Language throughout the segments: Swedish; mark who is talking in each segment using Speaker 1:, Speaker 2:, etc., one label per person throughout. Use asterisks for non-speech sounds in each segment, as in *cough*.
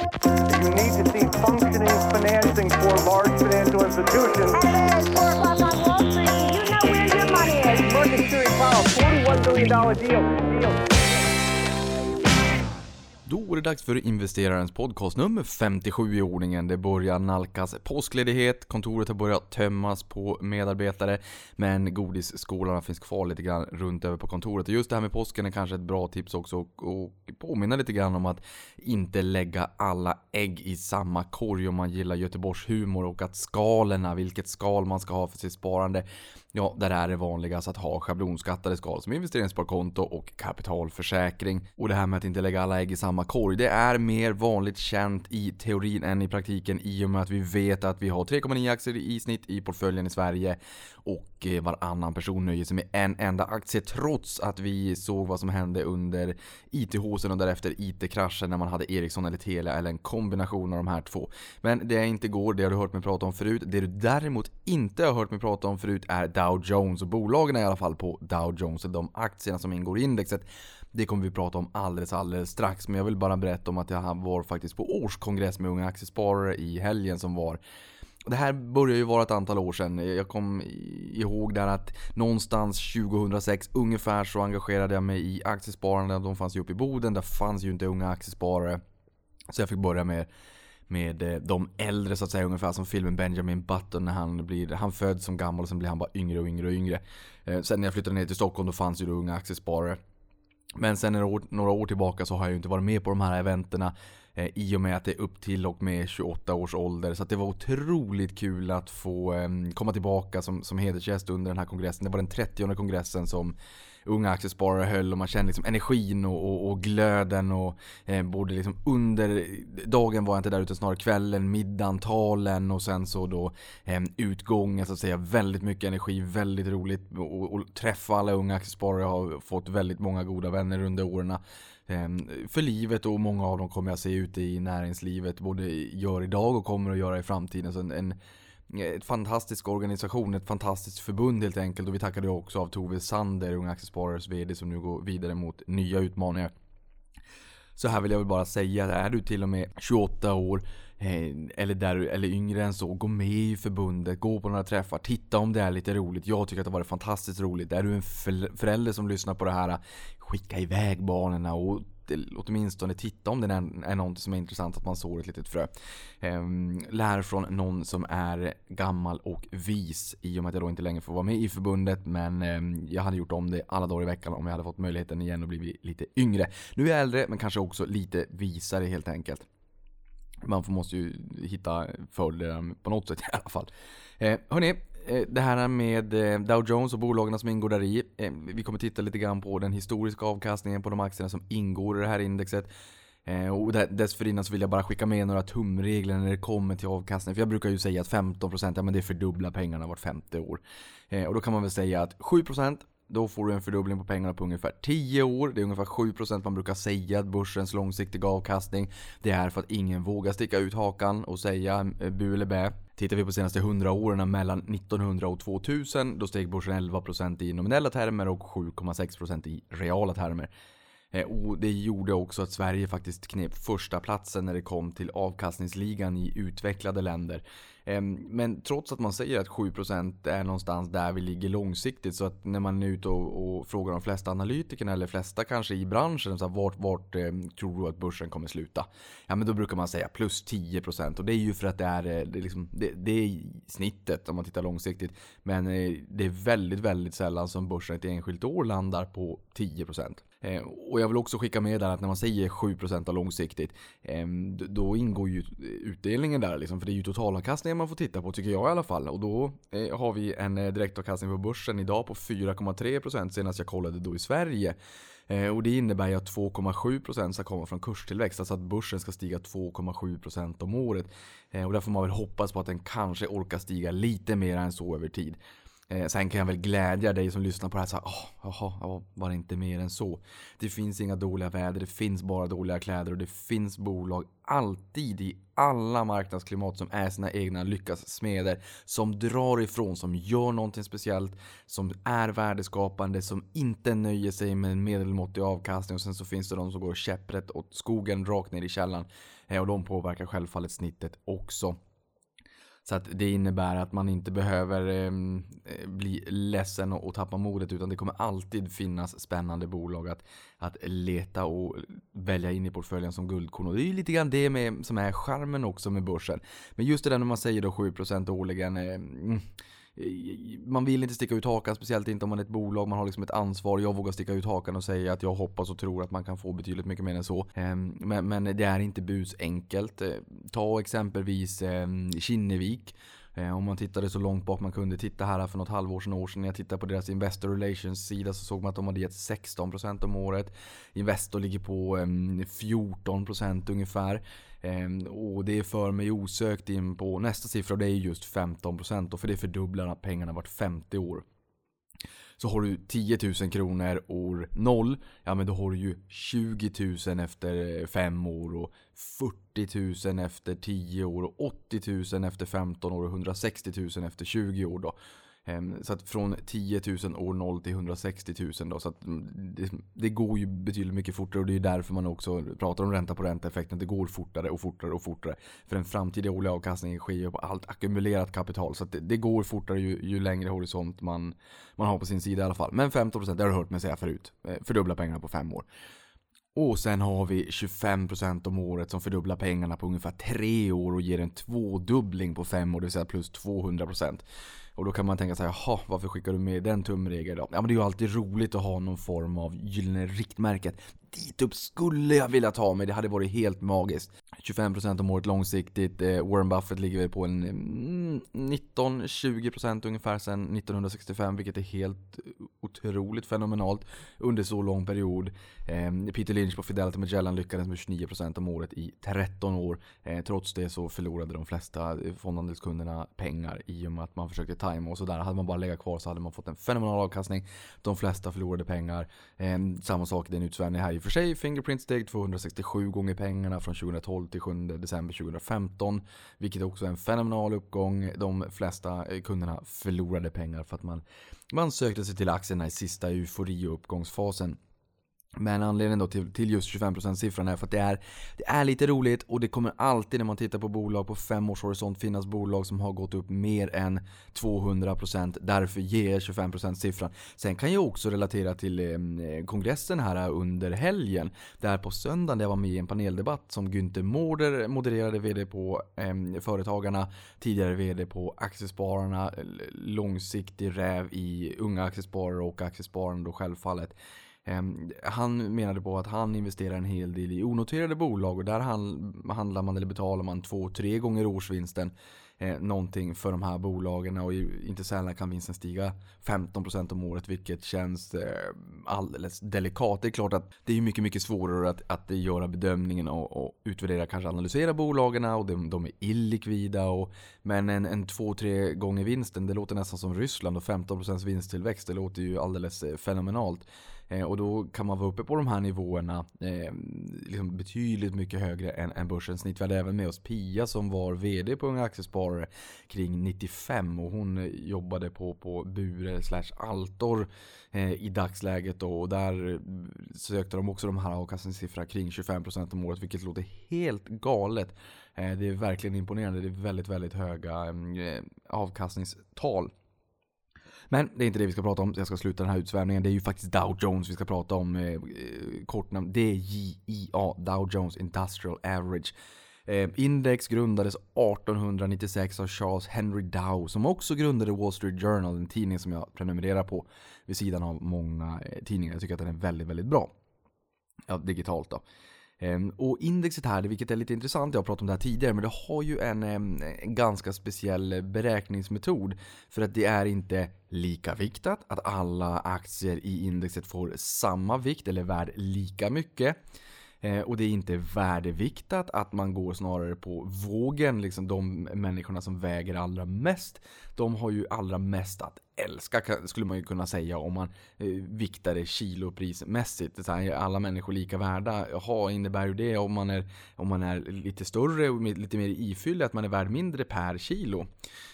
Speaker 1: You need to see functioning financing for large financial institutions.
Speaker 2: It's four o'clock on Wall Street. You know where your money is.
Speaker 1: Market Security Powell, $41 billion deal.
Speaker 3: Då är det dags för investerarens podcast nummer 57 i ordningen. Det börjar nalkas påskledighet, kontoret har börjat tömmas på medarbetare, men godisskålarna finns kvar lite grann runt över på kontoret. Och just det här med påsken är kanske ett bra tips också och, och påminna lite grann om att inte lägga alla ägg i samma korg om man gillar Göteborgs humor och att skalerna, vilket skal man ska ha för sitt sparande, Ja, där är det vanligast att ha schablonskattade skal som investeringssparkonto och kapitalförsäkring. Och det här med att inte lägga alla ägg i samma korg, det är mer vanligt känt i teorin än i praktiken i och med att vi vet att vi har 3,9 aktier i snitt i portföljen i Sverige och och eh, varannan person nöjer sig med en enda aktie trots att vi såg vad som hände under IT-hosen och därefter IT-kraschen när man hade Ericsson eller Telia eller en kombination av de här två. Men det jag inte går, det har du hört mig prata om förut. Det du däremot inte har hört mig prata om förut är Dow Jones och bolagen i alla fall på Dow Jones, de aktierna som ingår i indexet. Det kommer vi prata om alldeles, alldeles strax. Men jag vill bara berätta om att jag var faktiskt på årskongress med unga aktiesparare i helgen som var det här börjar ju vara ett antal år sedan. Jag kom ihåg där att någonstans 2006 ungefär så engagerade jag mig i aktiesparande. De fanns ju uppe i Boden, där fanns ju inte unga aktiesparare. Så jag fick börja med med eh, de äldre så att säga, ungefär som filmen Benjamin Button när han blir, han föds som gammal och sen blir han bara yngre och yngre och yngre. Eh, sen när jag flyttade ner till Stockholm då fanns ju då unga aktiesparare. Men sen några år, några år tillbaka så har jag ju inte varit med på de här eventerna Eh, i och med att det är upp till och med 28 års ålder. Så det var otroligt kul att få ehm, komma tillbaka som, som hedersgäst under den här kongressen. Det var den 30 kongressen som unga aktiesparare höll och man kände liksom energin och, och, och glöden och eh, både liksom under dagen var jag inte där utan snarare kvällen, middagen, talen och sen så då eh, utgången så att säga. Väldigt mycket energi, väldigt roligt och, och träffa alla unga aktiesparare. Jag har fått väldigt många goda vänner under åren Ehm, för livet och många av dem kommer jag se ute i näringslivet både gör idag och kommer att göra i framtiden. Så en, en ett fantastisk organisation, ett fantastiskt förbund helt enkelt. Och vi tackade också av Tove Sander, Unga Aktiesparares VD som nu går vidare mot nya utmaningar. Så här vill jag väl bara säga, är du till och med 28 år Eh, eller, där, eller yngre än så, gå med i förbundet, gå på några träffar, titta om det är lite roligt. Jag tycker att det har varit fantastiskt roligt. Är du en förälder som lyssnar på det här, skicka iväg barnen och åtminstone titta om det är, något som är intressant, att man sår ett litet frö. Ehm, lär från någon som är gammal och vis i och med att jag då inte längre får vara med i förbundet. Men ehm, jag hade gjort om det alla dagar i veckan om jag hade fått möjligheten igen och blivit lite yngre. Nu är jag äldre men kanske också lite visare helt enkelt. Man måste ju hitta fördelar på något sätt *laughs* i alla fall. Eh, hörni, Eh, det här med eh, Dow Jones och bolagen som ingår där i. Eh, vi kommer titta lite grann på den historiska avkastningen på de aktierna som ingår i det här indexet. Eh, och dessförinnan så vill jag bara skicka med några tumregler när det kommer till avkastning. För jag brukar ju säga att 15% ja, men det fördubblar pengarna vart femte år. Eh, och då kan man väl säga att 7% då får du en fördubbling på pengarna på ungefär 10 år. Det är ungefär 7% man brukar säga att börsens långsiktiga avkastning. Det är för att ingen vågar sticka ut hakan och säga eh, bu eller bä. Tittar vi på senaste 100 åren mellan 1900 och 2000 då steg börsen 11% i nominella termer och 7,6% i reala termer. Eh, och det gjorde också att Sverige faktiskt knep första platsen när det kom till avkastningsligan i utvecklade länder. Ehm, men trots att man säger att 7% är någonstans där vi ligger långsiktigt så att när man är ute och, och frågar de flesta analytikerna eller flesta kanske i branschen så här, vart, vart ehm, tror du att börsen kommer sluta? Ja men då brukar man säga plus 10% och det är ju för att det är, eh, det är, liksom, det, det är snittet om man tittar långsiktigt. Men eh, det är väldigt, väldigt sällan som börsen ett enskilt år landar på 10%. Eh, och jag vill också skicka med där att när man säger 7% av långsiktigt, eh, då ingår ju utdelningen där liksom, för det är ju totalavkastningen man får titta på tycker jag i alla fall. Och då eh, har vi en eh, direktavkastning på börsen idag på 4,3% senast jag kollade då i Sverige. Eh, och det innebär ju att 2,7% ska komma från kurstillväxt, alltså att börsen ska stiga 2,7% om året. Eh, och där får man väl hoppas på att den kanske orkar stiga lite mer än så över tid. Eh, sen kan jag väl glädja dig som lyssnar på det här så här, oh, jaha, var det inte mer än så. Det finns inga dåliga väder, det finns bara dåliga kläder och det finns bolag alltid i alla marknadsklimat som är sina egna lyckas smeder. Som drar ifrån, som gör någonting speciellt, som är värdeskapande, som inte nöjer sig med en medelmåttig avkastning och sen så finns det de som går käpprätt åt skogen rakt ner i källan. Eh, och de påverkar självfallet snittet också. Så att det innebär att man inte behöver ehm, eh, bli ledsen och, och, tappa modet utan det kommer alltid finnas spännande bolag att, att leta och välja in i portföljen som guldkorn. Och det är ju lite grann det med, som är charmen också med börsen. Men just det där när man säger då 7% årligen. Eh, man vill inte sticka ut hakan, speciellt inte om man är ett bolag. Man har liksom ett ansvar. Jag vågar sticka ut hakan och säga att jag hoppas och tror att man kan få betydligt mycket mer än så. Ehm, men, men det är inte busenkelt. Eh, ta exempelvis ehm, Kinnevik. Eh, om man tittade så långt bak man kunde titta här för något halvår sedan, år sedan. När jag tittade på deras Investor Relations sida så såg man att de hade gett 16% om året. Investor ligger på ehm, 14% ungefär. Ehm, och det för mig osökt in på nästa siffra och det är just 15% och för det fördubblar pengarna vart 50 år. Så har du 10 000 kronor år 0, ja men då har du ju 20 000 efter eh, 5 år och 40 000 efter 10 år och 80 000 efter 15 år och 160 000 efter 20 år då. Ehm, så att från 10 000 år 0 till 160 000 då. Så att mm, det, det, går ju betydligt mycket fortare och det är därför man också pratar om ränta på ränta-effekten. Det går fortare och fortare och fortare. För den framtida årliga avkastningen sker ju på allt ackumulerat kapital. Så att det, det går fortare ju, ju, längre horisont man, man har på sin sida i alla fall. Men 15% det har du hört mig säga förut. Eh, fördubbla pengarna på fem år. Och sen har vi 25% om året som fördubblar pengarna på ungefär tre år och ger en tvådubbling på fem år, det vill säga plus 200%. Och då kan man tänka sig, jaha, varför skickar du med den tumregeln då? Ja men det är ju alltid roligt att ha någon form av gyllene riktmärke. Dit upp skulle jag vilja ta mig, det hade varit helt magiskt. 25% om året långsiktigt, eh, Warren Buffett ligger väl på en mm, 19-20% ungefär sedan 1965, vilket är helt otroligt fenomenalt under så lång period. Ehm, Peter Lynch på Fidelity Magellan lyckades med 29% om året i 13 år. Eh, trots det så förlorade de flesta eh, fondandelskunderna pengar i och med att man försökte tajma och sådär. Hade man bara legat kvar så hade man fått en fenomenal avkastning. De flesta förlorade pengar. Ehm, samma sak, det är en utsvävning här i och för sig. Fingerprint steg 267 gånger pengarna från 2012 till 7 december 2015. Vilket också är en fenomenal uppgång. De flesta eh, kunderna förlorade pengar för att man, man sökte sig till aktierna i sista eufori och uppgångsfasen. Men anledningen då till, till just 25% siffran är för att det är, det är lite roligt och det kommer alltid när man tittar på bolag på fem års horisont finnas bolag som har gått upp mer än 200% Därför ger 25% siffran. Sen kan jag också relatera till eh, kongressen här under helgen. Där på söndagen där jag var med i en paneldebatt som Günther Mårder modererade VD på eh, Företagarna. Tidigare VD på Aktiespararna. Långsiktig räv i unga aktiesparare och Aktiespararna då självfallet. Ehm, han menade på att han investerar en hel del i onoterade bolag och där handlar man eller betalar man två, tre gånger årsvinsten eh, någonting för de här bolagen och inte sällan kan vinsten stiga 15% om året vilket känns eh, alldeles delikat. Det är klart att det är mycket, mycket svårare att, att göra bedömningen och, och utvärdera, kanske analysera bolagen och de, de är illikvida. Och, men en, en två, tre gånger vinsten, det låter nästan som Ryssland och 15% vinsttillväxt, det låter ju alldeles eh, fenomenalt. Eh, och då kan man vara uppe på de här nivåerna eh, liksom betydligt mycket högre än, än börsens snitt. Vi hade även med oss Pia som var VD på Unga Aktiesparare kring 95 och hon eh, jobbade på, på Bure slash Altor eh, i dagsläget då, och där eh, sökte de också de här avkastningssiffrorna kring 25% om året vilket låter helt galet. Eh, det är verkligen imponerande. Det är väldigt, väldigt höga mm, eh, avkastningstal. Men det är inte det vi ska prata om. Jag ska sluta den här utsvävningen. Det är ju faktiskt Dow Jones vi ska prata om. Eh, eh kortnamn DJIA, Dow Jones Industrial Average. Eh, index grundades 1896 av Charles Henry Dow som också grundade Wall Street Journal, en tidning som jag prenumererar på vid sidan av många eh, tidningar. Jag tycker att den är väldigt, väldigt bra. Ja, digitalt då. Ehm, och indexet här, vilket är lite intressant, jag har pratat om det här tidigare, men det har ju en, en ganska speciell beräkningsmetod. För att det är inte lika viktat, att alla aktier i indexet får samma vikt eller värd lika mycket. Ehm, och det är inte värdeviktat, att man går snarare på vågen. Liksom de människorna som väger allra mest, de har ju allra mest att älska skulle man ju kunna säga om man eh, viktar det kiloprismässigt. Så här, alla människor lika värda? Jaha, innebär ju det om man är, om man är lite större och lite mer ifyllig att man är värd mindre per kilo?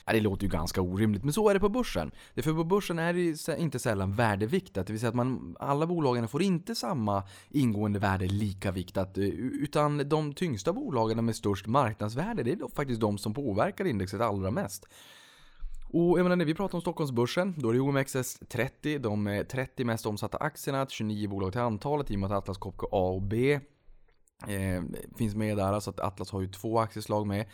Speaker 3: Ja, det låter ju ganska orimligt, men så är det på börsen. Det för på börsen är det inte sällan värdeviktat, det vill säga att man, alla bolagen får inte samma ingående värde lika viktat, eh, utan de tyngsta bolagen med störst marknadsvärde, det är då faktiskt de som påverkar indexet allra mest. Och jag menar, när vi pratar om Stockholmsbörsen, då är det OMXS30, de eh, 30 mest omsatta aktierna, 29 bolag till antalet i och med att Atlas Copco A och B eh, finns med där, så att Atlas har ju två aktieslag med.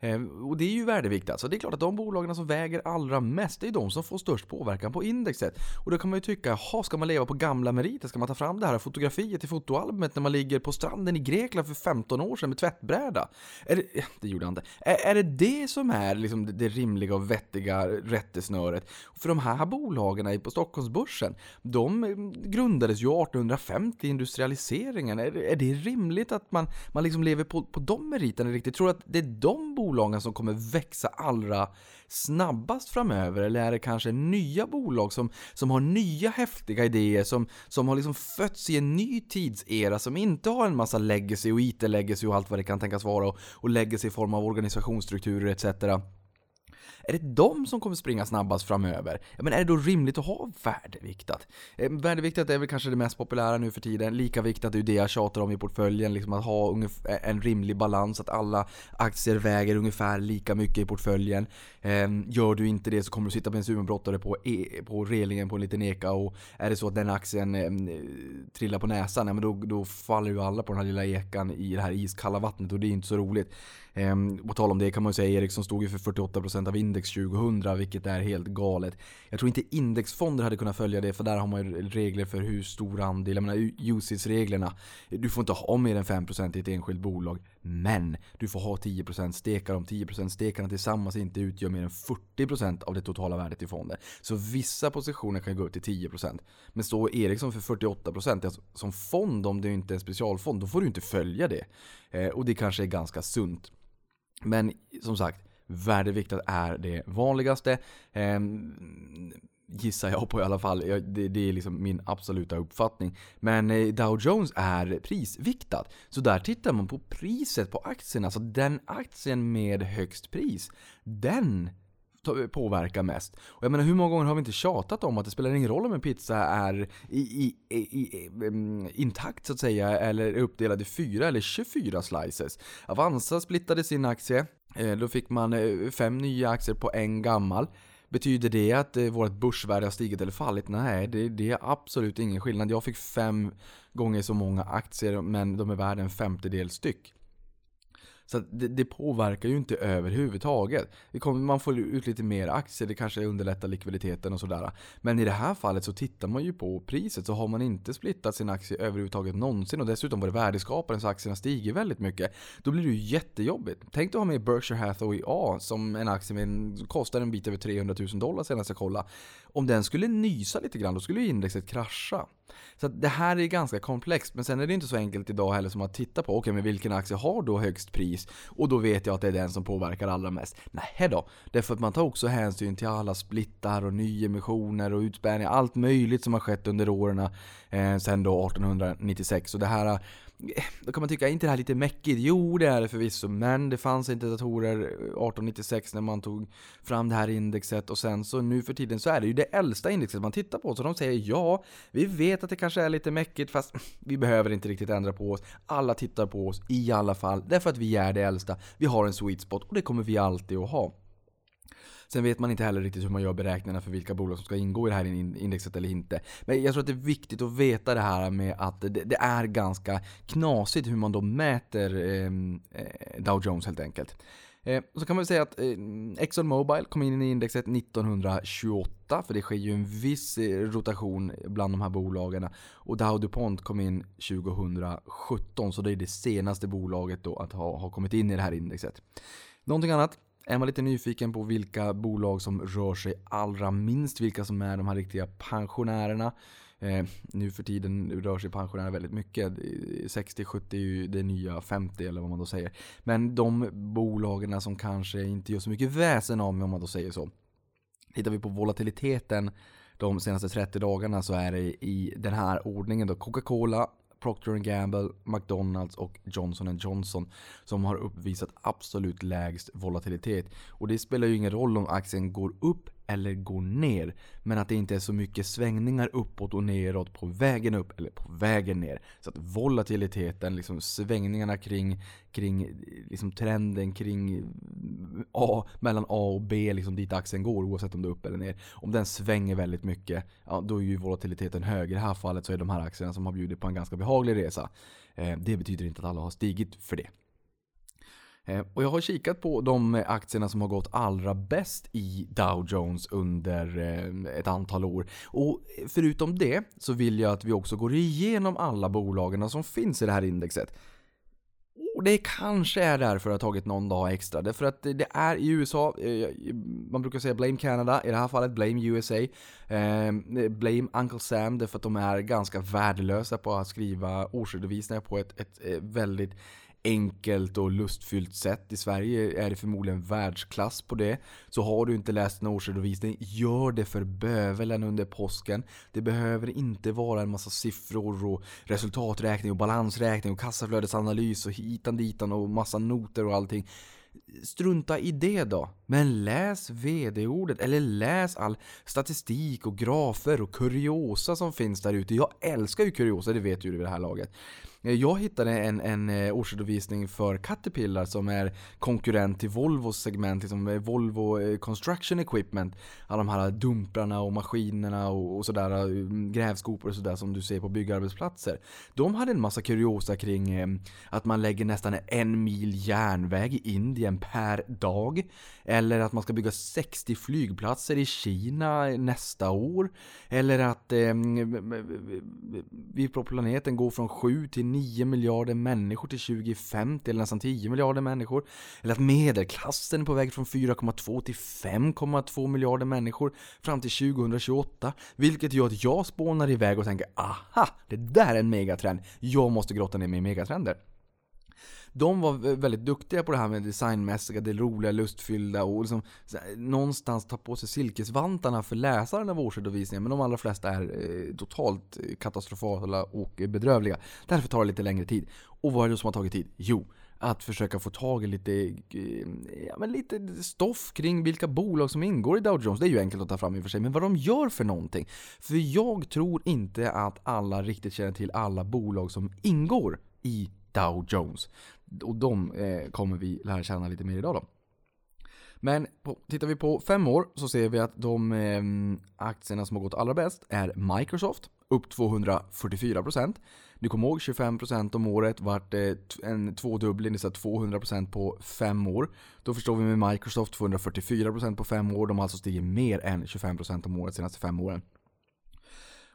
Speaker 3: Ehm, och det är ju värdevikt alltså. det är klart att de bolagen som väger allra mest, det är de som får störst påverkan på indexet. Och då kan man ju tycka, jaha, ska man leva på gamla meriter? Ska man ta fram det här fotografiet i fotoalbumet när man ligger på stranden i Grekland för 15 år sedan med tvättbräda? Är det, *laughs* det gjorde han inte. Är, är det det som är liksom det, det rimliga och vettiga rättesnöret? För de här bolagen på Stockholmsbörsen, de mm, grundades ju 1850 i industrialiseringen. Är, är det rimligt att man, man liksom lever på, på de meriterna riktigt? Tror du att det är de bolagen som kommer växa allra snabbast framöver? Eller är det kanske nya bolag som, som har nya häftiga idéer, som, som har liksom fötts i en ny tidsera, som inte har en massa legacy och IT-legacy och allt vad det kan tänkas vara och, och legacy i form av organisationsstrukturer etc. Är det de som kommer springa snabbast framöver? Ja, men är det då rimligt att ha värdeviktat? Eh, värdeviktat är väl kanske det mest populära nu för tiden. Lika viktigt är ju det jag tjatar om i portföljen, liksom att ha en rimlig balans, att alla aktier väger ungefär lika mycket i portföljen. Eh, gör du inte det så kommer du sitta med en superbrottare på, e- på relingen på en liten eka och är det så att den aktien eh, trillar på näsan, ja, men då, då faller ju alla på den här lilla ekan i det här iskalla vattnet och det är inte så roligt. Ehm, på tal om det kan man ju säga Ericsson stod ju för 48% av index 2000 vilket är helt galet. Jag tror inte indexfonder hade kunnat följa det för där har man ju regler för hur stor andel, jag menar UCITS-reglerna. Du får inte ha mer än 5% i ett enskilt bolag. Men du får ha 10% stekar om 10% stekarna tillsammans inte utgör mer än 40% av det totala värdet i fonden. Så vissa positioner kan ju gå upp till 10%. Men står Ericsson för 48% alltså, som fond, om det inte är en specialfond, då får du inte följa det. Eh, och det kanske är ganska sunt. Men som sagt, värdeviktat är det vanligaste. Eh, gissar jag på i alla fall. Det, det är liksom min absoluta uppfattning. Men eh, Dow Jones är prisviktat. Så där tittar man på priset på aktierna. Så alltså den aktien med högst pris, den påverkar mest. Och jag menar hur många gånger har vi inte tjatat om att det spelar ingen roll om en pizza är i, i, i, i, intakt så att säga eller är uppdelad i 4 eller 24 slices. Avanza splittade sin aktie. Eh, då fick man eh, fem nya aktier på en gammal. Betyder det att eh, vårt börsvärde har stigit eller fallit? Nej, det, det är absolut ingen skillnad. Jag fick fem gånger så många aktier men de är värda en femtedel styck. Så att det, det påverkar ju inte överhuvudtaget. Det kommer, man får ut lite mer aktier, det kanske underlättar likviditeten och sådär. Men i det här fallet så tittar man ju på priset. Så har man inte splittat sin aktie överhuvudtaget någonsin och dessutom var det värdeskaparen så aktierna stiger väldigt mycket. Då blir det ju jättejobbigt. Tänk dig att ha med Berkshire Hathaway A som en aktie med en, kostar en bit över 300 000 dollar senast jag kollade. Om den skulle nysa lite grann då skulle ju indexet krascha. Så att det här är ganska komplext, men sen är det inte så enkelt idag heller som att titta på, okej men vilken aktie har då högst pris? Och då vet jag att det är den som påverkar allra mest. Nej då, därför att man tar också hänsyn till alla splittar och nyemissioner och utspärrningar, allt möjligt som har skett under åren eh, sen då 1896. Så det här då kan man tycka, är inte det här lite mäckigt? Jo, det är det förvisso, men det fanns inte datorer eh, 1896 när man tog fram det här indexet och sen så nu för tiden så är det ju det äldsta indexet man tittar på. Så de säger ja, vi vet att det kanske är lite mäckigt fast *sniffs* vi behöver inte riktigt ändra på oss. Alla tittar på oss i alla fall, därför att vi är det äldsta. Vi har en sweet spot och det kommer vi alltid att ha. Sen vet man inte heller riktigt hur man gör beräkningarna för vilka bolag som ska ingå i det här indexet eller inte. Men jag tror att det är viktigt att veta det här med att det, det är ganska knasigt hur man då mäter ehm, eh, Dow Jones helt enkelt. Eh, så kan man säga att eh, Exxon Mobile kom in i indexet 1928, för det sker ju en viss eh, rotation bland de här bolagen. Och Dow DuPont kom in 2017, så det är det senaste bolaget då att ha, ha kommit in i det här indexet. Någonting annat? Är man lite nyfiken på vilka bolag som rör sig allra minst, vilka som är de här riktiga pensionärerna. Eh, nu för tiden rör sig pensionärer väldigt mycket. 60-70 är ju det nya 50 eller vad man då säger. Men de bolagen som kanske inte gör så mycket väsen av om man då säger så. Tittar vi på volatiliteten de senaste 30 dagarna så är det i den här ordningen då Coca-Cola, Procter Gamble, McDonalds och Johnson Johnson som har uppvisat absolut lägst volatilitet. Och det spelar ju ingen roll om aktien går upp eller går ner. Men att det inte är så mycket svängningar uppåt och neråt på vägen upp eller på vägen ner. Så att volatiliteten, liksom svängningarna kring, kring liksom trenden kring eh, A, mellan A och B, liksom dit aktien går oavsett om det är upp eller ner. Om den svänger väldigt mycket, ja, då är ju volatiliteten hög. I det här fallet så är de här aktierna som har bjudit på en ganska behaglig resa. Eh, det betyder inte att alla har stigit för det. Eh, och jag har kikat på de eh, aktierna som har gått allra bäst i Dow Jones under eh, ett antal år. Och förutom det så vill jag att vi också går igenom alla bolagen som finns i det här indexet. Och det kanske är därför jag har tagit någon dag extra. Därför att det är i USA, man brukar säga blame Canada, i det här fallet blame USA. Blame Uncle Sam, därför att de är ganska värdelösa på att skriva årsredovisningar på ett, ett väldigt enkelt och lustfyllt sätt. I Sverige är det förmodligen världsklass på det. Så har du inte läst en årsredovisning, gör det för bövelen under påsken. Det behöver inte vara en massa siffror och resultaträkning och balansräkning och kassaflödesanalys och hitan ditan och massa noter och allting. Strunta i det då. Men läs vd-ordet eller läs all statistik och grafer och kuriosa som finns där ute. Jag älskar ju kuriosa, det vet ju du vid det här laget. Eh, jag hittade en, en eh, årsredovisning för Caterpillar som är konkurrent till Volvos segment, liksom eh, Volvo Construction Equipment. Alla de här dumprarna och maskinerna och, och sådär, grävskopor och sådär som du ser på byggarbetsplatser. De hade en massa kuriosa kring att man lägger nästan en mil järnväg i Indien per dag. Eller att man ska bygga 60 flygplatser i Kina nästa år. Eller att eh, vi på planeten går från 7 till 9 miljarder människor till 2050 eller nästan 10 miljarder människor. Eller att medelklassen är på väg från 4,2 till 5,2 miljarder människor fram till 2028. Vilket gör att jag spånar iväg och tänker aha, det där är en megatrend. Jag måste grotta ner mig i megatrender de var väldigt duktiga på det här med designmässiga, det roliga, lustfyllda och liksom, någonstans ta på sig silkesvantarna för läsaren av årsredovisningen. Men de allra flesta är eh, totalt eh, katastrofala och eh, bedrövliga. Därför tar det lite längre tid. Och vad är det som har tagit tid? Jo, att försöka få tag i lite, eh, ja, men lite stoff kring vilka bolag som ingår i Dow Jones. Det är ju enkelt att ta fram i och för sig, men vad de gör för någonting. För jag tror inte att alla riktigt känner till alla bolag som ingår i Dow Jones. Och de eh, kommer vi lära känna lite mer idag då. Men på, tittar vi på fem år så ser vi att de eh, aktierna som har gått allra bäst är Microsoft, upp 244%. Du kommer ihåg 25% om året vart eh, en tvådubbling, det är 200% på fem år. Då förstår vi med Microsoft 244% på fem år, de har alltså stigit mer än 25% om året de senaste fem åren.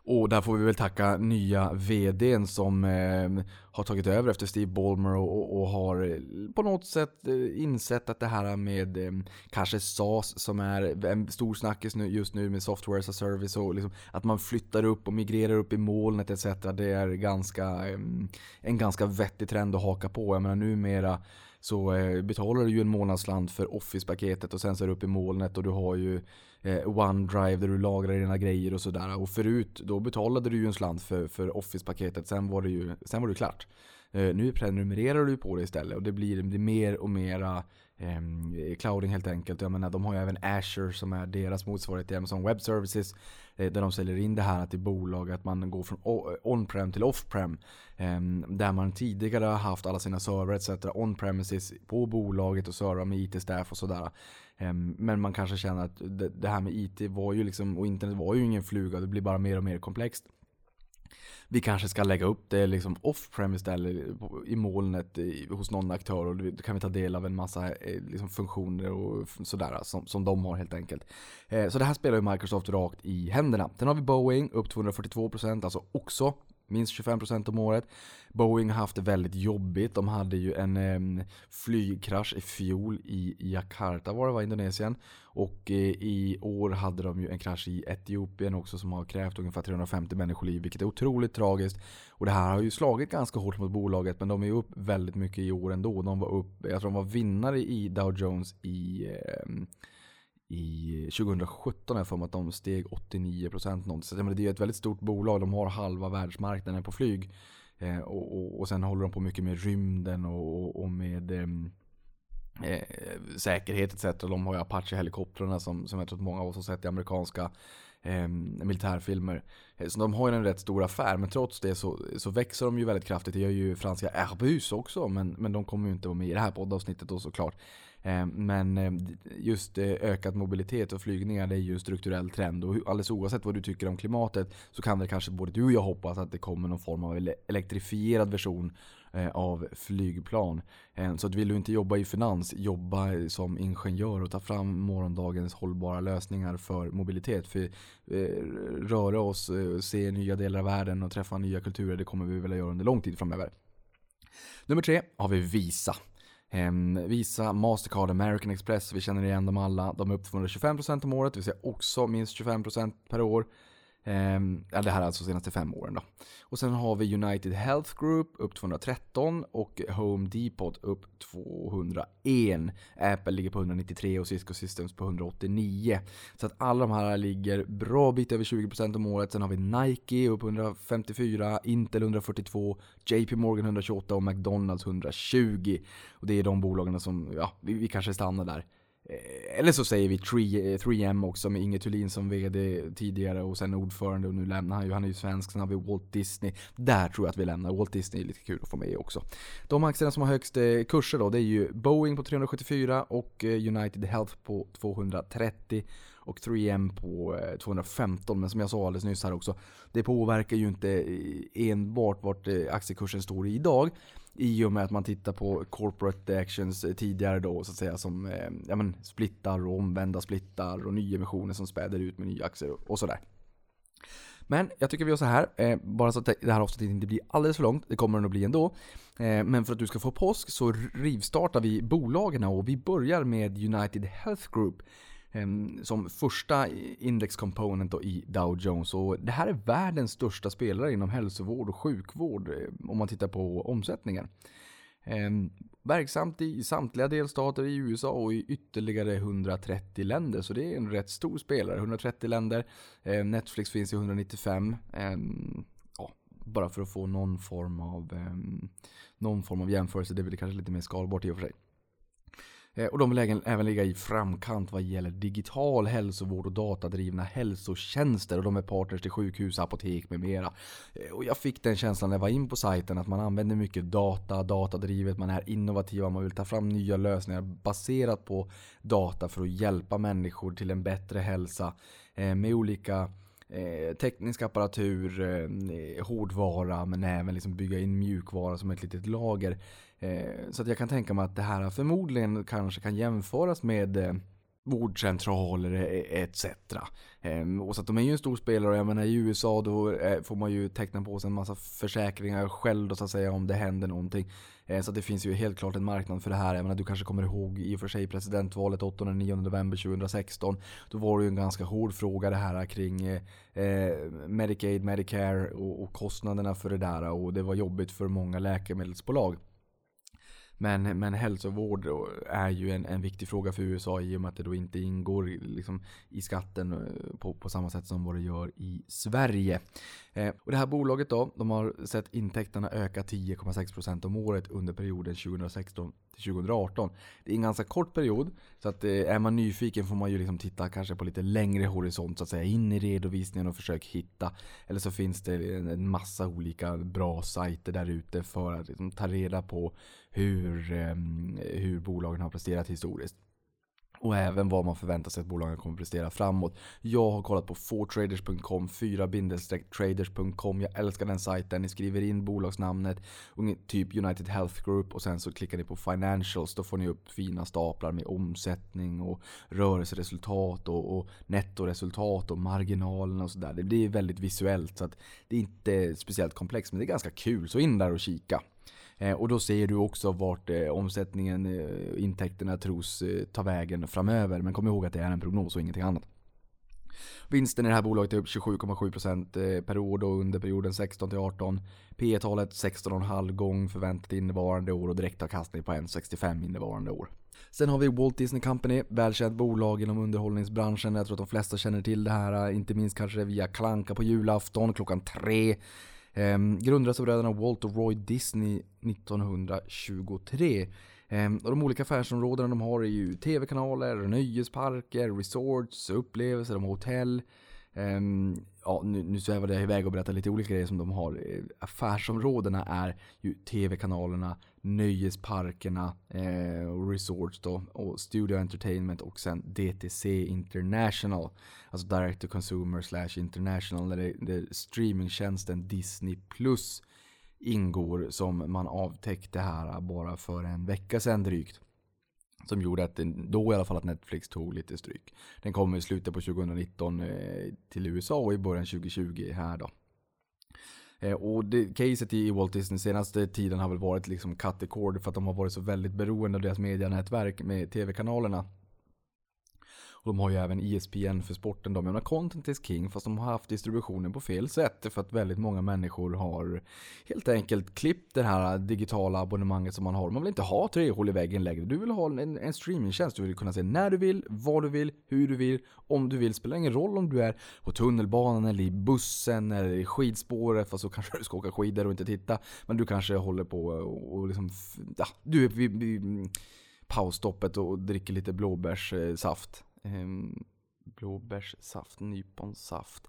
Speaker 3: Och där får vi väl tacka nya VDn som eh, har tagit över efter Steve Ballmer och, och, och, har eh, på något sätt eh, insett att det här med eh, kanske SAS som är en stor snackis nu, just nu med software as a service och liksom, att man flyttar upp och migrerar upp i molnet etc. Det är ganska, eh, en ganska vettig trend att haka på. Jag menar numera så eh, betalar du ju en månadsland för Office-paketet och sen så är du uppe i molnet och du har ju Eh, OneDrive där du lagrar dina grejer och sådär. Och förut då betalade du ju en slant för, för Office-paketet, sen var det ju sen var det klart. Eh, nu prenumererar du på det istället och det blir, det blir mer och mera eh, clouding helt enkelt. Jag menar, de har ju även Azure som är deras motsvarighet till Amazon Web Services. Eh, där de säljer in det här till bolag, att man går från on-prem till off-prem. Ehm, där man tidigare har haft alla sina servrar etc. on-premises på bolaget och servrar med IT-staff och sådär. Ehm, men man kanske känner att det här med IT var ju liksom, och internet var ju ingen fluga, det blir bara mer och mer komplext vi kanske ska lägga upp det liksom off-prem istället i molnet hos någon aktör och då kan vi ta del av en massa eh, liksom, funktioner och sådär som, som de har helt enkelt. Eh, så det här spelar ju Microsoft rakt i händerna. Sen har vi Boeing upp 242% alltså också minst 25% om året. Boeing har haft det väldigt jobbigt. De hade ju en eh, flygkrasch i fjol i Jakarta var det var, Indonesien. Och eh, i år hade de ju en krasch i Etiopien också som har krävt ungefär 350 människoliv, vilket är otroligt tragiskt. Och det här har ju slagit ganska hårt mot bolaget, men de är ju upp väldigt mycket i år ändå. De var upp, jag tror de var vinnare i Dow Jones i eh, i 2017 har jag för mig att de steg 89% någonting. Så det är ett väldigt stort bolag, de har halva världsmarknaden på flyg. Eh, och, och, och, sen håller de på mycket med rymden och, och med ehm, eh, säkerhet etc. De har ju Apache-helikoptrarna som, som jag tror att många av oss har sett i amerikanska ehm, eh, militärfilmer. Så de har ju en rätt stor affär, men trots det så, så växer de ju väldigt kraftigt. Det gör ju franska Airbus också, men, men de kommer ju inte vara med i det här poddavsnittet då såklart. Eh, men eh, just eh, ökad mobilitet och flygningar det är ju en strukturell trend och alldeles oavsett vad du tycker om klimatet så kan väl kanske både du och jag hoppas att det kommer någon form av elektrifierad version av flygplan. Så att vill du inte jobba i finans, jobba som ingenjör och ta fram morgondagens hållbara lösningar för mobilitet. För röra oss, se nya delar av världen och träffa nya kulturer, det kommer vi vilja göra under lång tid framöver. Nummer tre har vi Visa. Ehm, Visa, Mastercard, American Express, vi känner igen dem alla. De är upp 225% om året, det vill säga också minst 25% per år. Eh, det här är alltså senaste fem åren då. Och sen har vi United Health Group upp 213 och Home Depot upp 201. Apple ligger på 193 och Cisco Systems på 189. Så att alla de här ligger bra bit över 20% om året. Sen har vi Nike upp 154, Intel 142, JP Morgan 128 och McDonalds 120. Och det är de bolagen som, ja, vi, vi kanske stannar där. Eh, eller så säger vi 3M eh, också med Inge Thulin som VD tidigare och sen ordförande och nu lämnar han ju. Han är ju svensk. Sen har vi Walt Disney. Där tror jag att vi lämnar. Walt Disney är lite kul att få med också. De aktierna som har högst eh, kurser då, det är ju Boeing på 374 och United Health på 230 och 3M på 215. Men som jag sa alldeles nyss här också, det påverkar ju inte enbart vart aktiekursen står idag. I och med att man tittar på corporate actions eh, tidigare då så att säga som eh, ja, men splittar och omvända splittar och nyemissioner som späder ut med nya aktier och sådär. Men jag tycker vi gör så här, eh, bara så att det här avsnittet inte blir alldeles för långt, det kommer det nog bli ändå. Eh, men för att du ska få påsk så rivstartar vi bolagen och vi börjar med United Health Group Ehm, som första indexkomponent i Dow Jones. Och det här är världens största spelare inom hälsovård och sjukvård eh, om man tittar på omsättningen. Ehm, verksamt i samtliga delstater i USA och i ytterligare 130 länder. Så det är en rätt stor spelare. 130 länder. Ehm, Netflix finns i 195. Ja, bara för att få någon form av, någon form av jämförelse. Det blir kanske lite mer skalbart i och för sig. Eh, och de vill även ligga i framkant vad gäller digital hälsovård och datadrivna hälsotjänster. Och de är partners till sjukhus, apotek med mera. Eh, och jag fick den känslan när jag var in på sajten att man använder mycket data, datadrivet, man är innovativa, man vill ta fram nya lösningar baserat på data för att hjälpa människor till en bättre hälsa eh, med olika teknisk apparatur, hårdvara men även liksom bygga in mjukvara som ett litet lager. Eh, så att jag kan tänka mig att det här förmodligen kanske kan jämföras med eh, vårdcentraler eh, etc. Ehm, och så att de är ju en stor spelare och jag menar i USA då får man ju teckna på sig en massa försäkringar själv då så att säga om det händer någonting. Så det finns ju helt klart en marknad för det här. Jag menar du kanske kommer ihåg i och för sig presidentvalet 8-9 november 2016. Då var det ju en ganska hård fråga det här kring eh, Medicaid, Medicare och, och kostnaderna för det där och det var jobbigt för många läkemedelsbolag. Men, men hälsovård är ju en, en viktig fråga för USA i och med att det då inte ingår liksom, i skatten eh, på, på samma sätt som vad det gör i Sverige. Eh, och det här bolaget då, de har sett intäkterna öka 10,6% om året under perioden 2016 till 2018. Det är en ganska kort period, så att eh, är man nyfiken får man ju liksom titta kanske på lite längre horisont så att säga, in i redovisningen och försöka hitta. Eller så finns det en massa olika bra sajter där ute för att liksom ta reda på hur, eh, hur bolagen har presterat historiskt. Och även vad man förväntar sig att bolagen kommer att prestera framåt. Jag har kollat på 4traders.com, 4-traders.com. Jag älskar den sajten. Ni skriver in bolagsnamnet, typ United Health Group och sen så klickar ni på Financials. Då får ni upp fina staplar med omsättning och rörelseresultat och, och nettoresultat och marginalen och sådär. Det blir väldigt visuellt så att det är inte speciellt komplext men det är ganska kul. Så in där och kika. Eh, och då ser du också vart eh, omsättningen, eh, intäkterna tros ta vägen framöver. Men kom ihåg att det är en prognos och ingenting annat. Vinsten i det här bolaget är upp 27,7% per år då under perioden 16 till 18. P talet 16,5 gång förväntat innevarande år och direktavkastning på 1,65 innevarande år. Sen har vi Walt Disney Company, välkänt bolag inom underhållningsbranschen. Jag tror att de flesta känner till det här, inte minst kanske via Klanka på julafton klockan tre. Eh, grundades av bröderna Walt och Roy Disney 1923. Eh, och de olika affärsområdena de har är ju tv-kanaler, nöjesparker, resorts, upplevelser, de har hotell. Eh, ja, nu, nu svävade jag iväg och berättade lite olika grejer som de har. Ehm, affärsområdena är ju tv-kanalerna, nöjesparkerna, eh, resorts då, och Studio Entertainment och sen DTC International. Alltså Direct to Consumer slash International, där där streamingtjänsten Disney Plus ingår som man avtäckte här bara för en vecka sedan drygt. Som gjorde att, då i alla fall att Netflix tog lite stryk. Den kommer i slutet på 2019 eh, till USA och i början 2020 här då. Eh, och det, caset i Walt Disney senaste tiden har väl varit liksom cut the cord för att de har varit så väldigt beroende av deras medianätverk med tv-kanalerna. Och de har ju även ESPN för sporten. De menar content is king fast de har haft distributionen på fel sätt. För att väldigt många människor har helt enkelt klippt det här digitala abonnemanget som man har. Man vill inte ha tre hål i väggen längre. Du vill ha en, en streamingtjänst. Du vill kunna se när du vill, vad du vill, hur du vill, om du vill. Spelar ingen roll om du är på tunnelbanan eller i bussen eller i skidspåret. Fast så kanske du ska åka skidor och inte titta. Men du kanske håller på och liksom, ja, du är vid, vid pausstoppet och dricker lite blåbärssaft. Ehm, blåbärssaft, nyponsaft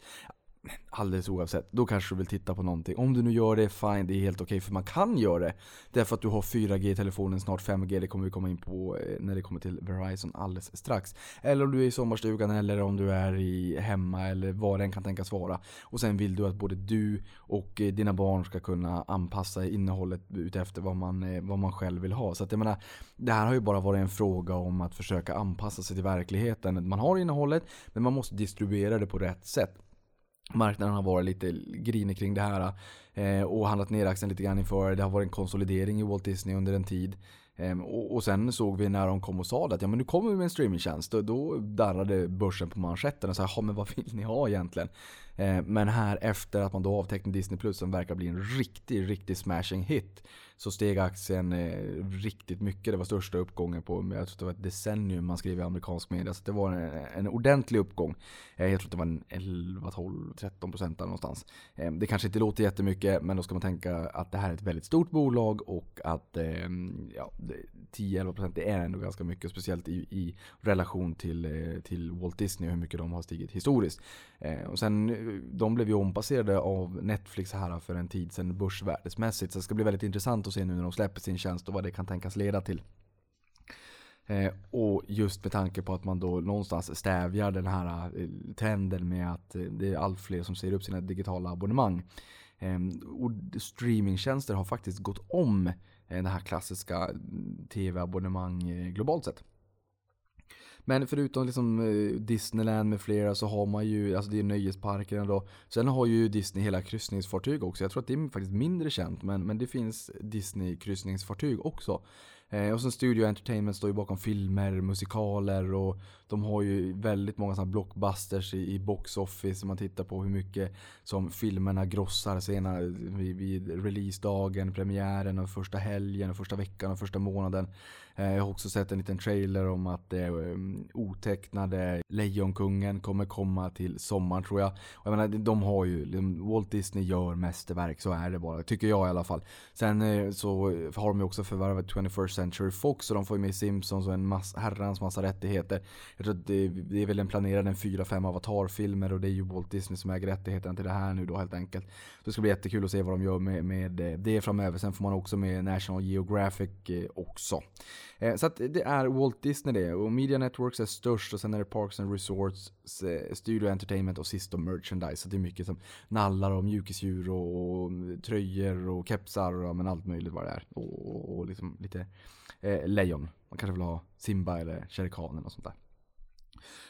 Speaker 3: alldeles oavsett, då kanske du vill titta på någonting. Om du nu gör det, fine, det är helt okej okay, för man kan göra det. Därför att du har 4G-telefonen, snart 5G, det kommer vi komma in på eh, när det kommer till Verizon alldeles strax. Eller om du är i sommarstugan eller om du är i hemma eller vad det än kan tänkas vara. Och sen vill du att både du och eh, dina barn ska kunna anpassa innehållet utefter vad man, eh, vad man själv vill ha. Så att jag menar, det här har ju bara varit en fråga om att försöka anpassa sig till verkligheten. Man har innehållet, men man måste distribuera det på rätt sätt marknaden har varit lite grinig kring det här eh, och handlat ner aktien lite grann inför. Det har varit en konsolidering i Walt Disney under en tid. Eh, och, och, sen såg vi när de kom och sa att ja, men nu kommer vi med en streamingtjänst. Då, då darrade börsen på manschetten och sa ja men vad vill ni ha egentligen? Eh, men här efter att man då avtecknade Disney Plus som verkar bli en riktig, riktig smashing hit så steg aktien eh, riktigt mycket. Det var största uppgången på, jag tror det var ett decennium man skrev i amerikansk media. Så det var en, en ordentlig uppgång. Eh, jag tror det var en 11, 12, 13 procent någonstans. Eh, det kanske inte låter jättemycket, men då ska man tänka att det här är ett väldigt stort bolag och att ehm, ja, 10-11 procent är ändå ganska mycket. Speciellt i, i relation till, eh, till Walt Disney och hur mycket de har stigit historiskt. Eh, och sen, eh, de blev ju ompasserade av Netflix här för en tid sedan börsvärdesmässigt. Så det ska bli väldigt intressant och se nu när de släpper sin tjänst och vad det kan tänkas leda till. Eh, och just med tanke på att man då någonstans stävjar den här eh, trenden med att eh, det är allt fler som säger upp sina digitala abonnemang. Ehm, och streamingtjänster har faktiskt gått om eh, det här klassiska mm, tv-abonnemang eh, globalt sett. Men förutom liksom eh, Disneyland med flera så har man ju, alltså det är nöjesparkerna då. Sen har ju Disney hela kryssningsfartyg också. Jag tror att det är faktiskt mindre känt men, men det finns Disney kryssningsfartyg också. Eh, och sen Studio Entertainment står ju bakom filmer, musikaler och de har ju väldigt många sådana blockbusters i, i box office. Om man tittar på hur mycket som filmerna grossar senare vid, vid releasedagen, premiären och första helgen och första veckan och första månaden. Eh, jag har också sett en liten trailer om att det eh, otecknade Lejonkungen kommer komma till sommaren tror jag. Och jag menar, de har ju, liksom, Walt Disney gör mästerverk, så är det bara. Tycker jag i alla fall. Sen eh, så har de ju också förvärvat 21st Century Fox och de får ju med Simpsons och en massa, herrans massa rättigheter. Jag tror att det, det är väl en planerad en 4-5 Avatar-filmer och det är ju Walt Disney som äger rättigheterna till det här nu då helt enkelt. Så det ska bli jättekul att se vad de gör med, med eh, det framöver. Sen får man också med National Geographic eh, också. Eh, så att det är Walt Disney det. Och Media Networks är störst och sen är det Parks and Resorts, eh, Studio Entertainment och sist då Merchandise. Så det är mycket som nallar och mjukisdjur och, och tröjor och kepsar och men allt möjligt vad det är. Och, och, och liksom lite eh, lejon. Man kanske vill ha Simba eller Shere Khan eller något sånt där.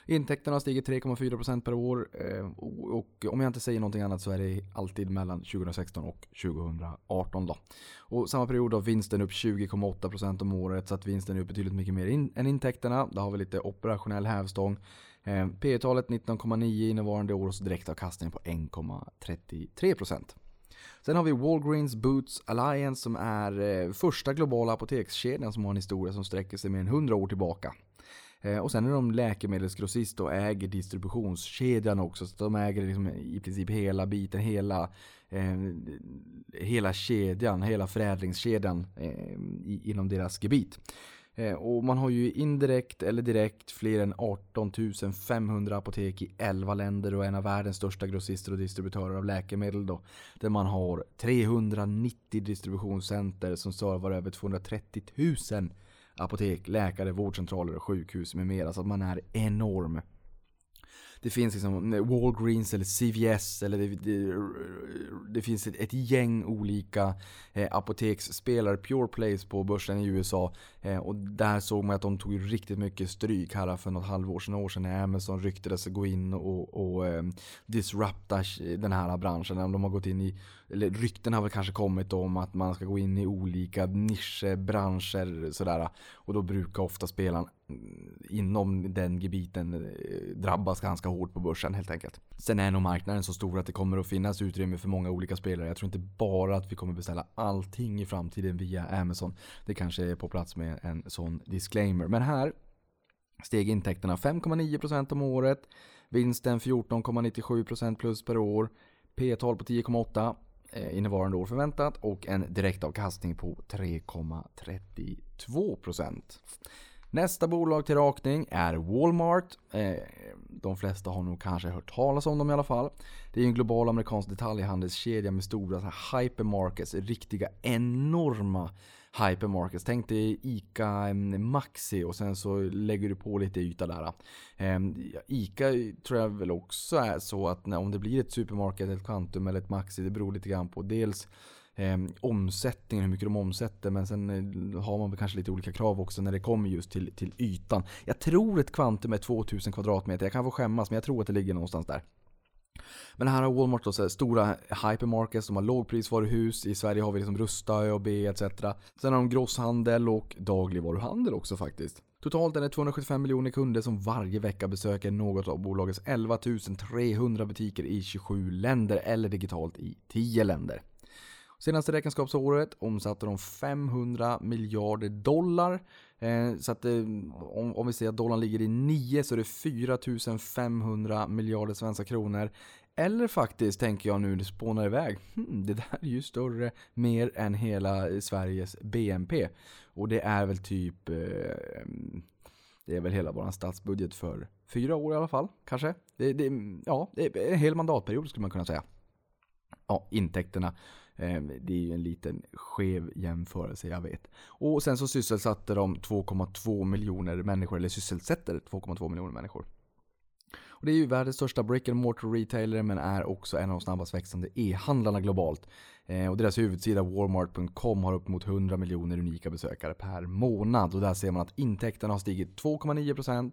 Speaker 3: Intäkterna har stigit 3,4% per år eh, och om jag inte säger någonting annat så är det alltid mellan 2016 och 2018 då. Och samma period har vinsten upp 20,8% om året så att vinsten är upp betydligt mycket mer in än intäkterna. Där har vi lite operationell hävstång. Eh, P talet 19,9 innevarande år och så direktavkastning på 1,33%. Sen har vi Walgreens Boots Alliance som är eh, första globala apotekskedjan som har en historia som sträcker sig mer än 100 år tillbaka. Eh, och sen är de läkemedelsgrossist och äger distributionskedjan också. Så de äger liksom i princip hela biten, hela, eh, hela kedjan, hela förädlingskedjan eh, inom deras gebit. Eh, och man har ju indirekt eller direkt fler än 18 500 apotek i 11 länder och en av världens största grossister och distributörer av läkemedel då. Där man har 390 distributionscenter som servar över 230 000 apotek, läkare, vårdcentraler och sjukhus med mera. Så att man är enorm. Det finns liksom Walgreens eller CVS eller det, det, det finns ett, ett, gäng olika eh, apoteksspelare, Pure Place på börsen i USA. Eh, och där såg man att de tog riktigt mycket stryk här för något halvår sedan, år sedan när Amazon ryktades gå in och, och eh, disrupta den här branschen. De har gått in i, eller rykten har väl kanske kommit om att man ska gå in i olika nischer, branscher sådär. Och då brukar ofta spelaren inom den gebiten eh, drabbas ganska hårt på börsen helt enkelt. Sen är nog marknaden så stor att det kommer att finnas utrymme för många olika spelare. Jag tror inte bara att vi kommer beställa allting i framtiden via Amazon. Det kanske är på plats med en sån disclaimer. Men här steg intäkterna 5,9% om året. Vinsten 14,97% plus per år. P-tal på 10,8 Eh, innevarande år förväntat och en direktavkastning på 3,32%. Nästa bolag till rakning är Walmart. Eh, de flesta har nog kanske hört talas om dem i alla fall. Det är en global amerikansk detaljhandelskedja med stora hypermarkets, riktiga enorma hypermarkets. Tänk dig ICA Maxi och sen så lägger du på lite yta där. ICA tror jag väl också är så att om det blir ett supermarket, ett Quantum eller ett Maxi, det beror lite grann på dels eh, omsättningen, hur mycket de omsätter. Men sen eh, har man kanske lite olika krav också när det kommer just till, till ytan. Jag tror ett kvantum är 2000 kvadratmeter. Jag kan få skämmas men jag tror att det ligger någonstans där. Men här har Walmart då så stora hypermarkets, de har lågprisvaruhus. I Sverige har vi liksom Rusta, ÖoB etc. Sen har de grosshandel och dagligvaruhandel också faktiskt. Totalt är det 275 miljoner kunder som varje vecka besöker något av bolagets 11 300 butiker i 27 länder eller digitalt i 10 länder. Senaste räkenskapsåret omsatte de 500 miljarder dollar. Eh, så att eh, om, om vi säger att dollarn ligger i 9 så är det 4500 miljarder svenska kronor. Eller faktiskt, tänker jag nu, det spånar iväg. Hmm, det där är ju större, mer än hela Sveriges BNP. Och det är väl typ... Eh, det är väl hela vår statsbudget för fyra år i alla fall, kanske. Det, det, ja, det är en hel mandatperiod skulle man kunna säga. Ja, intäkterna Ehm, det är ju en liten skev jämförelse, jag vet. Och sen så sysselsatte de 2,2 miljoner människor, eller sysselsätter 2,2 miljoner människor. Och det är ju världens största brick and mortar retailer men är också en av de snabbast växande e-handlarna globalt. Eh, och deras huvudsida Walmart.com har upp mot 100 miljoner unika besökare per månad. Och där ser man att intäkterna har stigit 2,9%.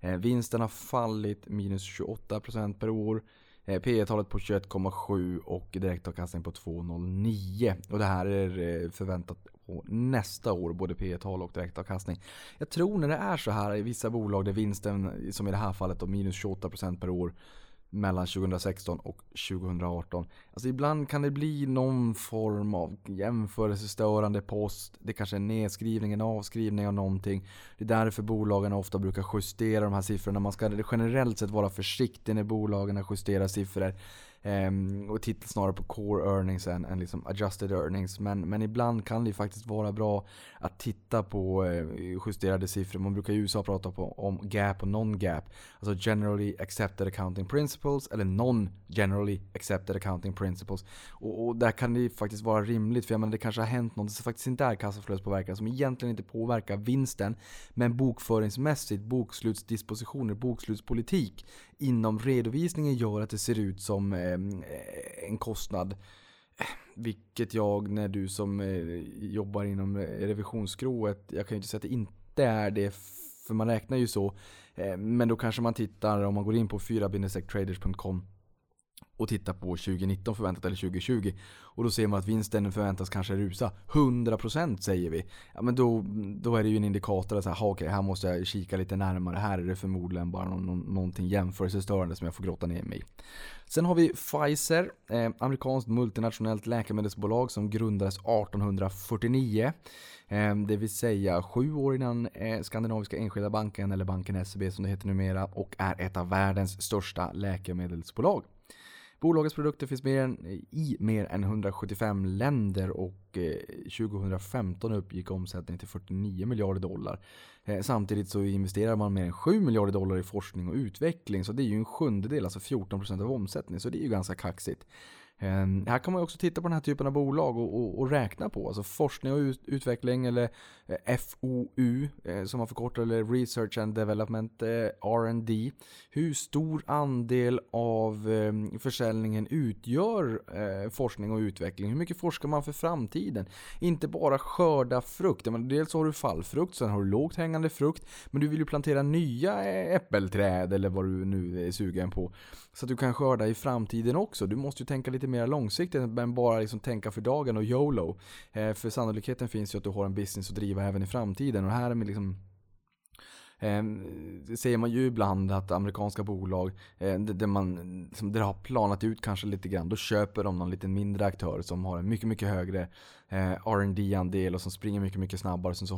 Speaker 3: Eh, vinsten har fallit minus 28% per år. Eh, P talet på 21,7 och direktavkastning på 2,09. Och det här är eh, förväntat på nästa år, både P tal och direktavkastning. Jag tror när det är så här i vissa bolag där vinsten, som i det här fallet, då, minus 28% per år mellan 2016 och 2018. Alltså ibland kan det bli någon form av jämförelsestörande post. Det kanske är en nedskrivning, en avskrivning av någonting. Det är därför bolagen ofta brukar justera de här siffrorna. Man ska generellt sett vara försiktig när bolagen justerar siffror. Um, och titta snarare på core earnings än, än liksom adjusted earnings. Men, men ibland kan det faktiskt vara bra att titta på eh, justerade siffror. Man brukar i USA prata på, om gap och non-gap. Alltså generally accepted accounting principles eller non-generally accepted accounting principles. Och, och, där kan det faktiskt vara rimligt för jag menar, det kanske har hänt något som faktiskt inte är kassaflödespåverkan som egentligen inte påverkar vinsten. Men bokföringsmässigt, bokslutsdispositioner, bokslutspolitik inom redovisningen gör att det ser ut som ehm, en kostnad. Eh, vilket jag, när du som eh, jobbar inom eh, revisionsskrået, jag kan ju inte säga att det inte är det för man räknar ju så. Men då kanske man tittar, om man går in på 4-traders.com och tittar på 2019 förväntat eller 2020 och då ser man att vinsten förväntas kanske rusa 100% säger vi. Ja, men då, då är det ju en indikator att här, okay, här måste jag kika lite närmare. Här är det förmodligen bara någon, någonting jämförelsestörande som jag får grotta ner mig i. Sen har vi Pfizer, eh, amerikanskt multinationellt läkemedelsbolag som grundades 1849. Eh, det vill säga sju år innan eh, Skandinaviska Enskilda Banken, eller banken SEB som det heter numera, och är ett av världens största läkemedelsbolag. Bolagets produkter finns mer än, i mer än 175 länder och eh, 2015 uppgick omsättningen till 49 miljarder dollar. Eh, samtidigt så investerar man mer än 7 miljarder dollar i forskning och utveckling så det är ju en sjundedel, alltså 14% av omsättningen. Så det är ju ganska kaxigt. Ehm, här kan man också titta på den här typen av bolag och, och, och räkna på. Alltså forskning och ut, utveckling eller eh, FoU eh, som man förkortar eller Research and Development, eh, R&D. Hur stor andel av ehm, försäljningen utgör forskning och utveckling? Hur mycket forskar man för framtiden? Inte bara skörda frukt. Dels har du fallfrukt, sen har du lågt hängande frukt. Men du vill ju plantera nya äppelträd eller vad du nu är sugen på. Så att du kan skörda i framtiden också. Du måste ju tänka lite mer långsiktigt än bara liksom tänka för dagen och YOLO. Eh, för sannolikheten finns ju att du har en business att driva även i framtiden. Och här är liksom Eh, det säger man ju ibland att amerikanska bolag, eh, där, man, som där har planat ut kanske lite grann, då köper de någon liten mindre aktör som har en mycket, mycket högre eh, rd andel och som springer mycket, mycket snabbare. Sen så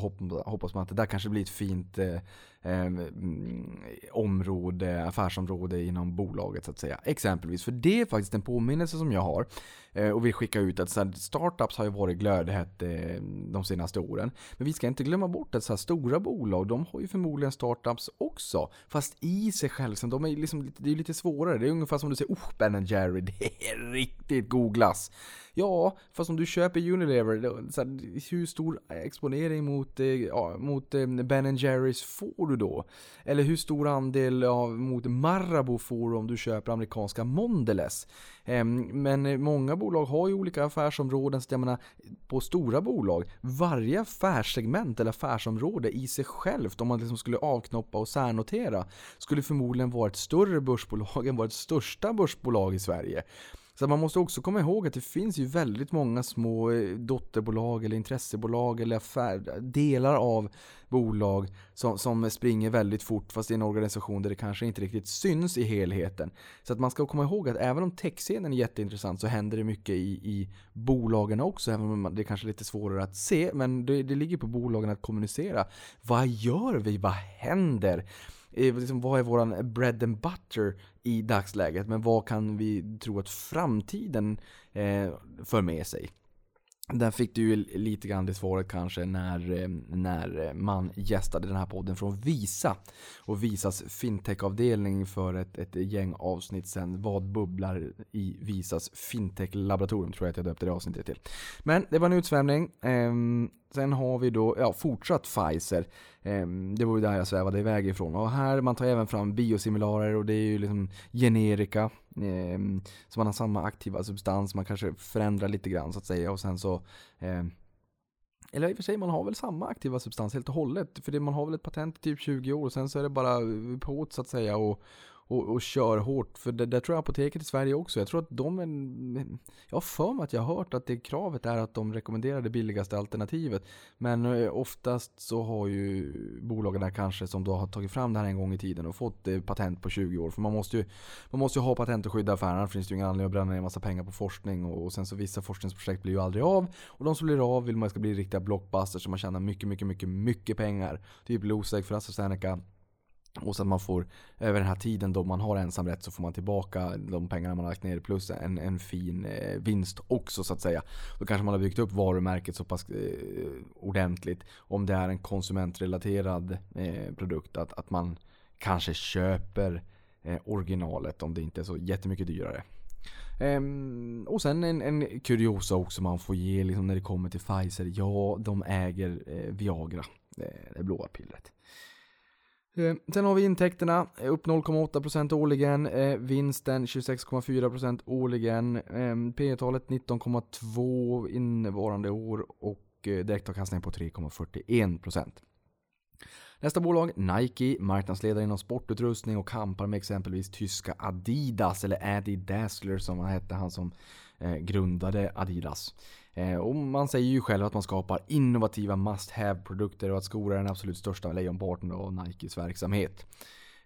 Speaker 3: hoppas man att det där kanske blir ett fint eh, eh, mm, område, affärsområde inom bolaget så att säga. Exempelvis. För det är faktiskt en påminnelse som jag har eh, och vill skicka ut att så här, startups har ju varit glödhett eh, de senaste åren. Men vi ska inte glömma bort att så här, stora bolag, de har ju förmodligen startups också. Fast i sig själv, så de är liksom, det är lite svårare. Det är ungefär som du säger, oh Ben Jerry, *laughs* det är riktigt god glass. Ja, fast om du köper Unilever, så här, hur stor exponering mot, eh, mot eh, Ben Jerrys får du då? Eller hur stor andel av, mot Marabou får du om du köper amerikanska Mondelez? Eh, men många bolag har ju olika affärsområden, så jag menar, på stora bolag, varje affärssegment eller affärsområde i sig självt, om man liksom skulle avknoppa och särnotera, skulle förmodligen vara ett större börsbolag än vårt största börsbolag i Sverige. Så man måste också komma ihåg att det finns ju väldigt många små eh, dotterbolag eller intressebolag eller affär, delar av bolag som, som springer väldigt fort fast i en organisation där det kanske inte riktigt syns i helheten. Så att man ska komma ihåg att även om techscenen är jätteintressant så händer det mycket i, i bolagen också. Även om det är kanske är lite svårare att se. Men det, det ligger på bolagen att kommunicera. Vad gör vi? Vad händer? Liksom, vad är våran bread and butter i dagsläget? Men vad kan vi tro att framtiden eh, för med sig? Där fick du ju lite grann det svaret kanske när, eh, när eh, man gästade den här podden från Visa. Och Visas fintech-avdelning för ett, ett gäng avsnitt sen. Vad bubblar i Visas fintech-laboratorium tror jag att jag döpte det avsnittet till. Men det var en utsvämning. Ehm, sen har vi då ja, fortsatt Pfizer. Ehm, det var ju där jag svävade iväg ifrån. Och här man tar även fram biosimilarer och det är ju liksom generika. Ehm, så man har samma aktiva substans, man kanske förändrar lite grann så att säga. Och sen så ehm, eller i och för sig, man har väl samma aktiva substans helt och hållet. För det, man har väl ett patent i typ 20 år, och sen så är det bara på så att säga. Och, och, och kör hårt. För det, det tror jag apoteket i Sverige också. Jag tror att de är, Jag har för mig att jag har hört att det kravet är att de rekommenderar det billigaste alternativet. Men eh, oftast så har ju bolagen där kanske som då har tagit fram det här en gång i tiden och fått eh, patent på 20 år. För man måste ju, man måste ju ha patent och skydda affärerna. Annars finns det ju ingen anledning att bränna ner en massa pengar på forskning. Och, och sen så vissa forskningsprojekt blir ju aldrig av. Och de som blir av vill man ska bli riktiga blockbusters så man tjänar mycket, mycket, mycket, mycket pengar. Typ Losec för AstraZeneca. Och så att man får, över den här tiden då man har ensamrätt så får man tillbaka de pengarna man har lagt ner plus en, en fin eh, vinst också så att säga. Då kanske man har byggt upp varumärket så pass eh, ordentligt. Om det är en konsumentrelaterad eh, produkt att, att man kanske köper eh, originalet om det inte är så jättemycket dyrare. Um, och sen en, en kuriosa också man får ge liksom när det kommer till Pfizer. Ja, de äger eh, Viagra. Det, det blåa pillret. Eh, sen har vi intäkterna, eh, upp 0,8% årligen, eh, vinsten 26,4% årligen, P talet 19,2 innevarande år och direktavkastningen på 3,41%. Nästa bolag, Nike, marknadsledare inom sportutrustning och kampar med exempelvis tyska Adidas, eller Adi Dassler som han hette, han som grundade Adidas. Eh, och man säger ju själv att man skapar innovativa must have-produkter och att skor är den absolut största lejonparten av Nikes verksamhet.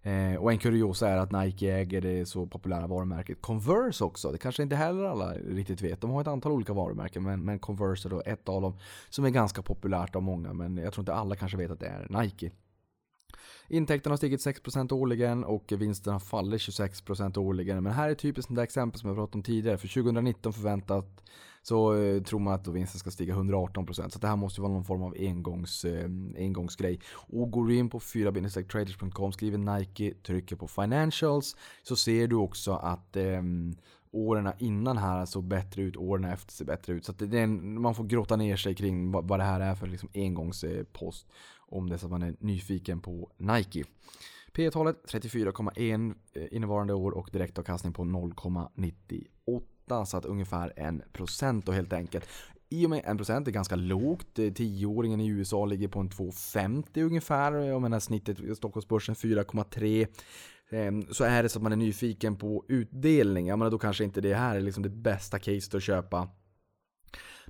Speaker 3: Eh, och en kuriosa är att Nike äger det så populära varumärket Converse också. Det kanske inte heller alla riktigt vet. De har ett antal olika varumärken men, men Converse är då ett av dem som är ganska populärt av många men jag tror inte alla kanske vet att det är Nike. Intäkterna har stigit 6% årligen och vinsterna faller 26% årligen. Men här är typiskt ett exempel som jag pratat om tidigare. För 2019 förväntat så eh, tror man att vinsten ska stiga 118%. Så det här måste ju vara någon form av engångs, eh, engångsgrej. Och går du in på 4 traders.com, skriver Nike, trycker på financials så ser du också att eh, åren innan här såg bättre ut, åren efter ser bättre ut. Så det är en, man får grotta ner sig kring vad, vad det här är för liksom engångspost om det är så att man är nyfiken på Nike. P talet 34,1 innevarande år och direktavkastning på 0,98 så att ungefär 1% då helt enkelt. I och med 1% är ganska lågt. 10-åringen i USA ligger på en 2,50 ungefär. Jag menar snittet i Stockholmsbörsen 4,3 ehm, så är det så att man är nyfiken på utdelning, ja men då kanske inte det här är liksom det bästa caset att köpa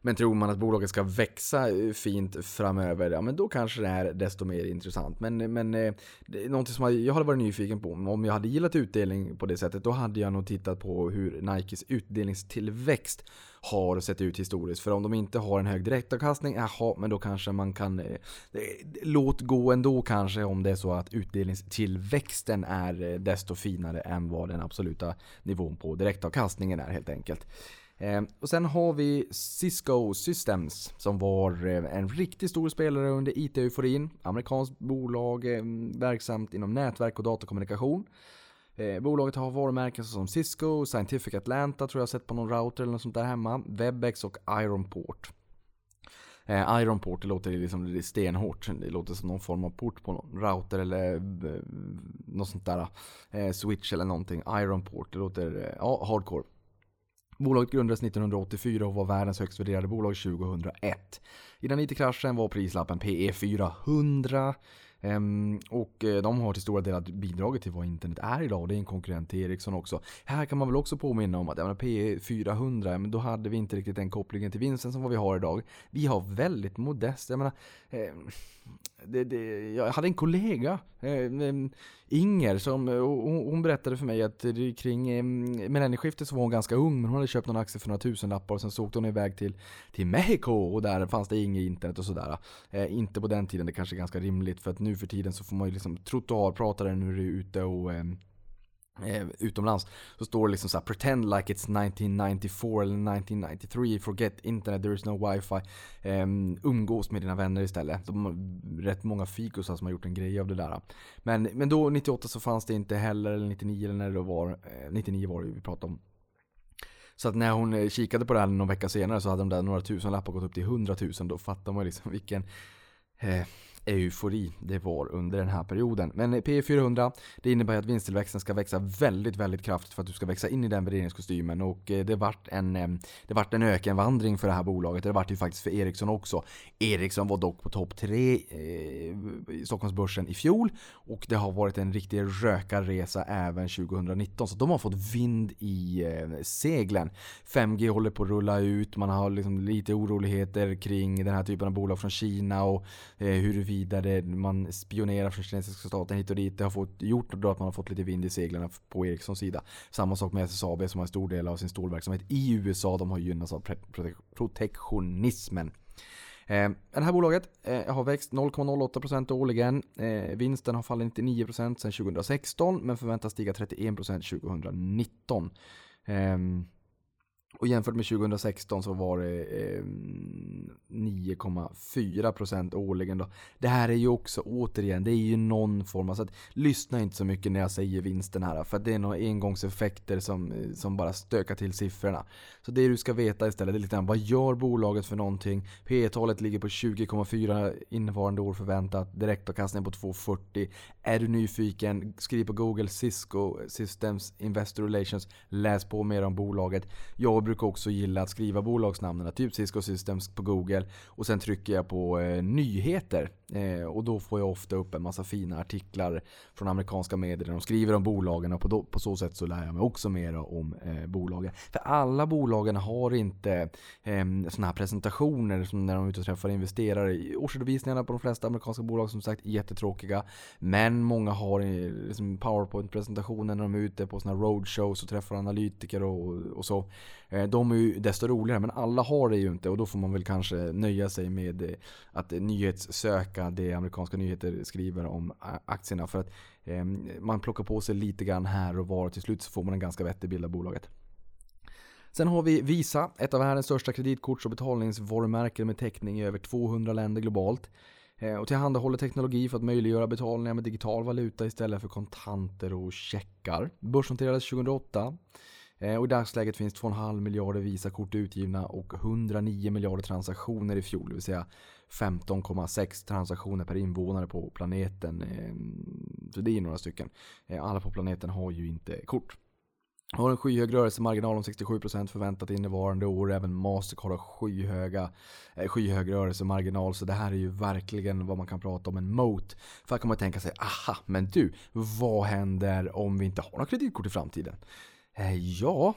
Speaker 3: men tror man att bolaget ska växa eh, fint framöver, ja men då kanske det är desto mer intressant. Men, eh, men eh, det är någonting som jag hade varit nyfiken på. Om jag hade gillat utdelning på det sättet, då hade jag nog tittat på hur Nikes utdelningstillväxt har sett ut historiskt. För om de inte har en hög direktavkastning, jaha, men då kanske man kan eh, låt gå ändå kanske om det är så att utdelningstillväxten är eh, desto finare än vad den absoluta nivån på direktavkastningen är helt enkelt. Eh, och sen har vi Cisco Systems som var eh, en riktigt stor spelare under IT-euforin. Amerikanskt bolag eh, verksamt inom nätverk och datakommunikation. Eh, bolaget har varumärken som Cisco, Scientific Atlanta tror jag sett på någon router eller något sånt där hemma. Webex och Ironport. Eh, Ironport, det låter liksom stenhårt. Det låter som någon form av port på någon router eller eh, något sånt där. Eh, switch eller någonting. Ironport, det låter eh, ja, hardcore. Bolaget grundades 1984 och var världens högst värderade bolag 2001. Innan IT-kraschen var prislappen PE 400. Ehm, och eh, de har till stora delar bidragit till vad internet är idag. Det är en konkurrent till Ericsson också. Här kan man väl också påminna om att menar, P 400, men då hade vi inte riktigt den kopplingen till vinsten som vad vi har idag. Vi har väldigt modest, jag menar, ehm, det, det, jag hade en kollega, Eh, ehm, Inger, som eh, hon, berättade för mig att kring ehm, millennieskiftet så var hon ganska ung, men hon hade köpt någon aktie för några tusenlappar och sen så åkte hon iväg till, till Mexiko och där fanns det inget internet och sådär. Eh, inte på den tiden, det kanske är ganska rimligt för att nu för tiden så får man ju liksom trottoarpratare när du är ute och ehm, eh, utomlands så står det liksom så här, pretend like it's 1994 eller 1993, forget internet, there is no wifi. Eh, umgås med dina vänner istället. De har rätt många fikusar som har gjort en grej av det där. Men, men då 98 så fanns det inte heller, eller 99 eller när det var, eh, 99 var det vi pratade om. Så att när hon eh, kikade på det här någon vecka senare så hade de där några tusen lappar gått upp till 100 000. Då fattar man liksom vilken eh, eufori det var under den här perioden. Men P 400 det innebär att vinsttillväxten ska växa väldigt, väldigt kraftigt för att du ska växa in i den värderingskostymen och eh, det vart en, eh, det vart en ökenvandring för det här bolaget. Det vart ju faktiskt för Ericsson också. Ericsson var dock på topp 3 eh, i Stockholmsbörsen i fjol och det har varit en riktig rökarresa även 2019 så de har fått vind i seglen. 5G håller på att rulla ut, man har liksom lite oroligheter kring den här typen av bolag från Kina och huruvida vidare, man spionerar från kinesiska staten hit och dit. Det har fått, gjort då att man har fått lite vind i seglen på Ericssons sida. Samma sak med SSAB som har en stor del av sin stålverksamhet i USA. De har gynnats av protektionismen. Eh, det här bolaget eh, har växt 0,08% årligen. Eh, vinsten har fallit 99% sedan 2016 men förväntas stiga 31% 2019. Och jämfört med 2016 så var det eh, 9,4% årligen då. Det här är ju också återigen, det är ju någon form av, så att lyssna inte så mycket när jag säger vinsten här. För att det är några engångseffekter som, eh, som bara stökar till siffrorna. Så det du ska veta istället är lite grann, vad gör bolaget för någonting? P talet ligger på 20,4 innevarande år förväntat. Direktavkastning på 2,40. Är du nyfiken, skriv på Google Cisco Systems Investor Relations. Läs på mer om bolaget. Jag brukar också gilla att skriva bolagsnamnen, typ Cisco Systems på Google. Och sen trycker jag på eh, nyheter Eh, och då får jag ofta upp en massa fina artiklar från amerikanska medier där de skriver om bolagen och på, då, på så sätt så lär jag mig också mer om eh, bolagen. För alla bolagen har inte eh, sådana här presentationer som när de är ute och träffar investerare. Årsredovisningarna på de flesta amerikanska bolag som sagt är jättetråkiga. Men många har eh, liksom powerpoint-presentationer när de är ute på sådana roadshows och träffar analytiker och, och så. Eh, de är ju desto roligare, men alla har det ju inte och då får man väl kanske nöja sig med eh, att nyhetssöka det amerikanska nyheter skriver om aktierna. För att eh, man plockar på sig lite grann här och var och till slut så får man en ganska vettig bild av bolaget. Sen har vi Visa, ett av världens största kreditkorts och betalningsvarumärken med täckning i över 200 länder globalt. Eh, och tillhandahåller teknologi för att möjliggöra betalningar med digital valuta istället för kontanter och checkar. Börsnoterades 2008. Eh, och I dagsläget finns 2,5 miljarder Visakort utgivna och 109 miljarder transaktioner i fjol. Det vill säga 15,6 transaktioner per invånare på planeten. Ehm, så det är några stycken. Eh, alla på planeten har ju inte kort. Har en skyhög rörelsemarginal om 67% förväntat innevarande år. Även Mastercard har skyhöga, eh, skyhög rörelsemarginal. Så det här är ju verkligen vad man kan prata om en moat. För här kan man tänka sig, aha, men du, vad händer om vi inte har några kreditkort i framtiden? Eh, ja,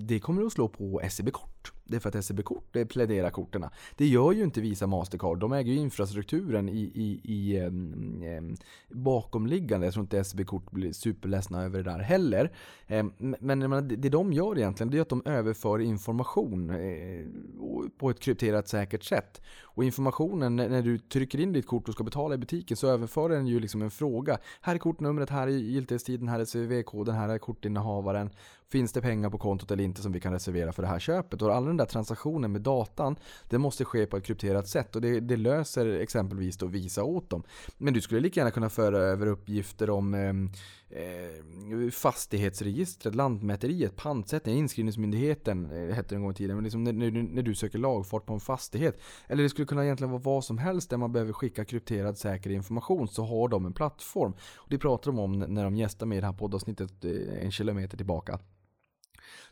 Speaker 3: det kommer att slå på SEB-kort. Det är för att SEB-kort eh, pläderar korten. Det gör ju inte Visa Mastercard. De äger ju infrastrukturen i, i, i eh, bakomliggande. Jag tror inte SEB-kort blir superledsna över det där heller. Eh, men menar, det de gör egentligen det är att de överför information eh, på ett krypterat säkert sätt. Och informationen, när du trycker in ditt kort och ska betala i butiken så överför den ju liksom en fråga. Här är kortnumret, här är giltighetstiden, här är CVV-koden, här är kortinnehavaren. Finns det pengar på kontot eller inte som vi kan reservera för det här köpet? Och all den där transaktionen med datan, det måste ske på ett krypterat sätt och det, det löser exempelvis då Visa åt dem. Men du skulle lika gärna kunna föra över uppgifter om ehm, eh, fastighetsregistret, Lantmäteriet, pantsättning, inskrivningsmyndigheten eh, hette det en gång i tiden. Men liksom när, när, när, du söker lagfart på en fastighet. Eller det skulle kunna egentligen vara vad som helst där man behöver skicka krypterad säker information så har de en plattform. Och det pratar de om när de gästar mig i det här poddavsnittet eh, en kilometer tillbaka.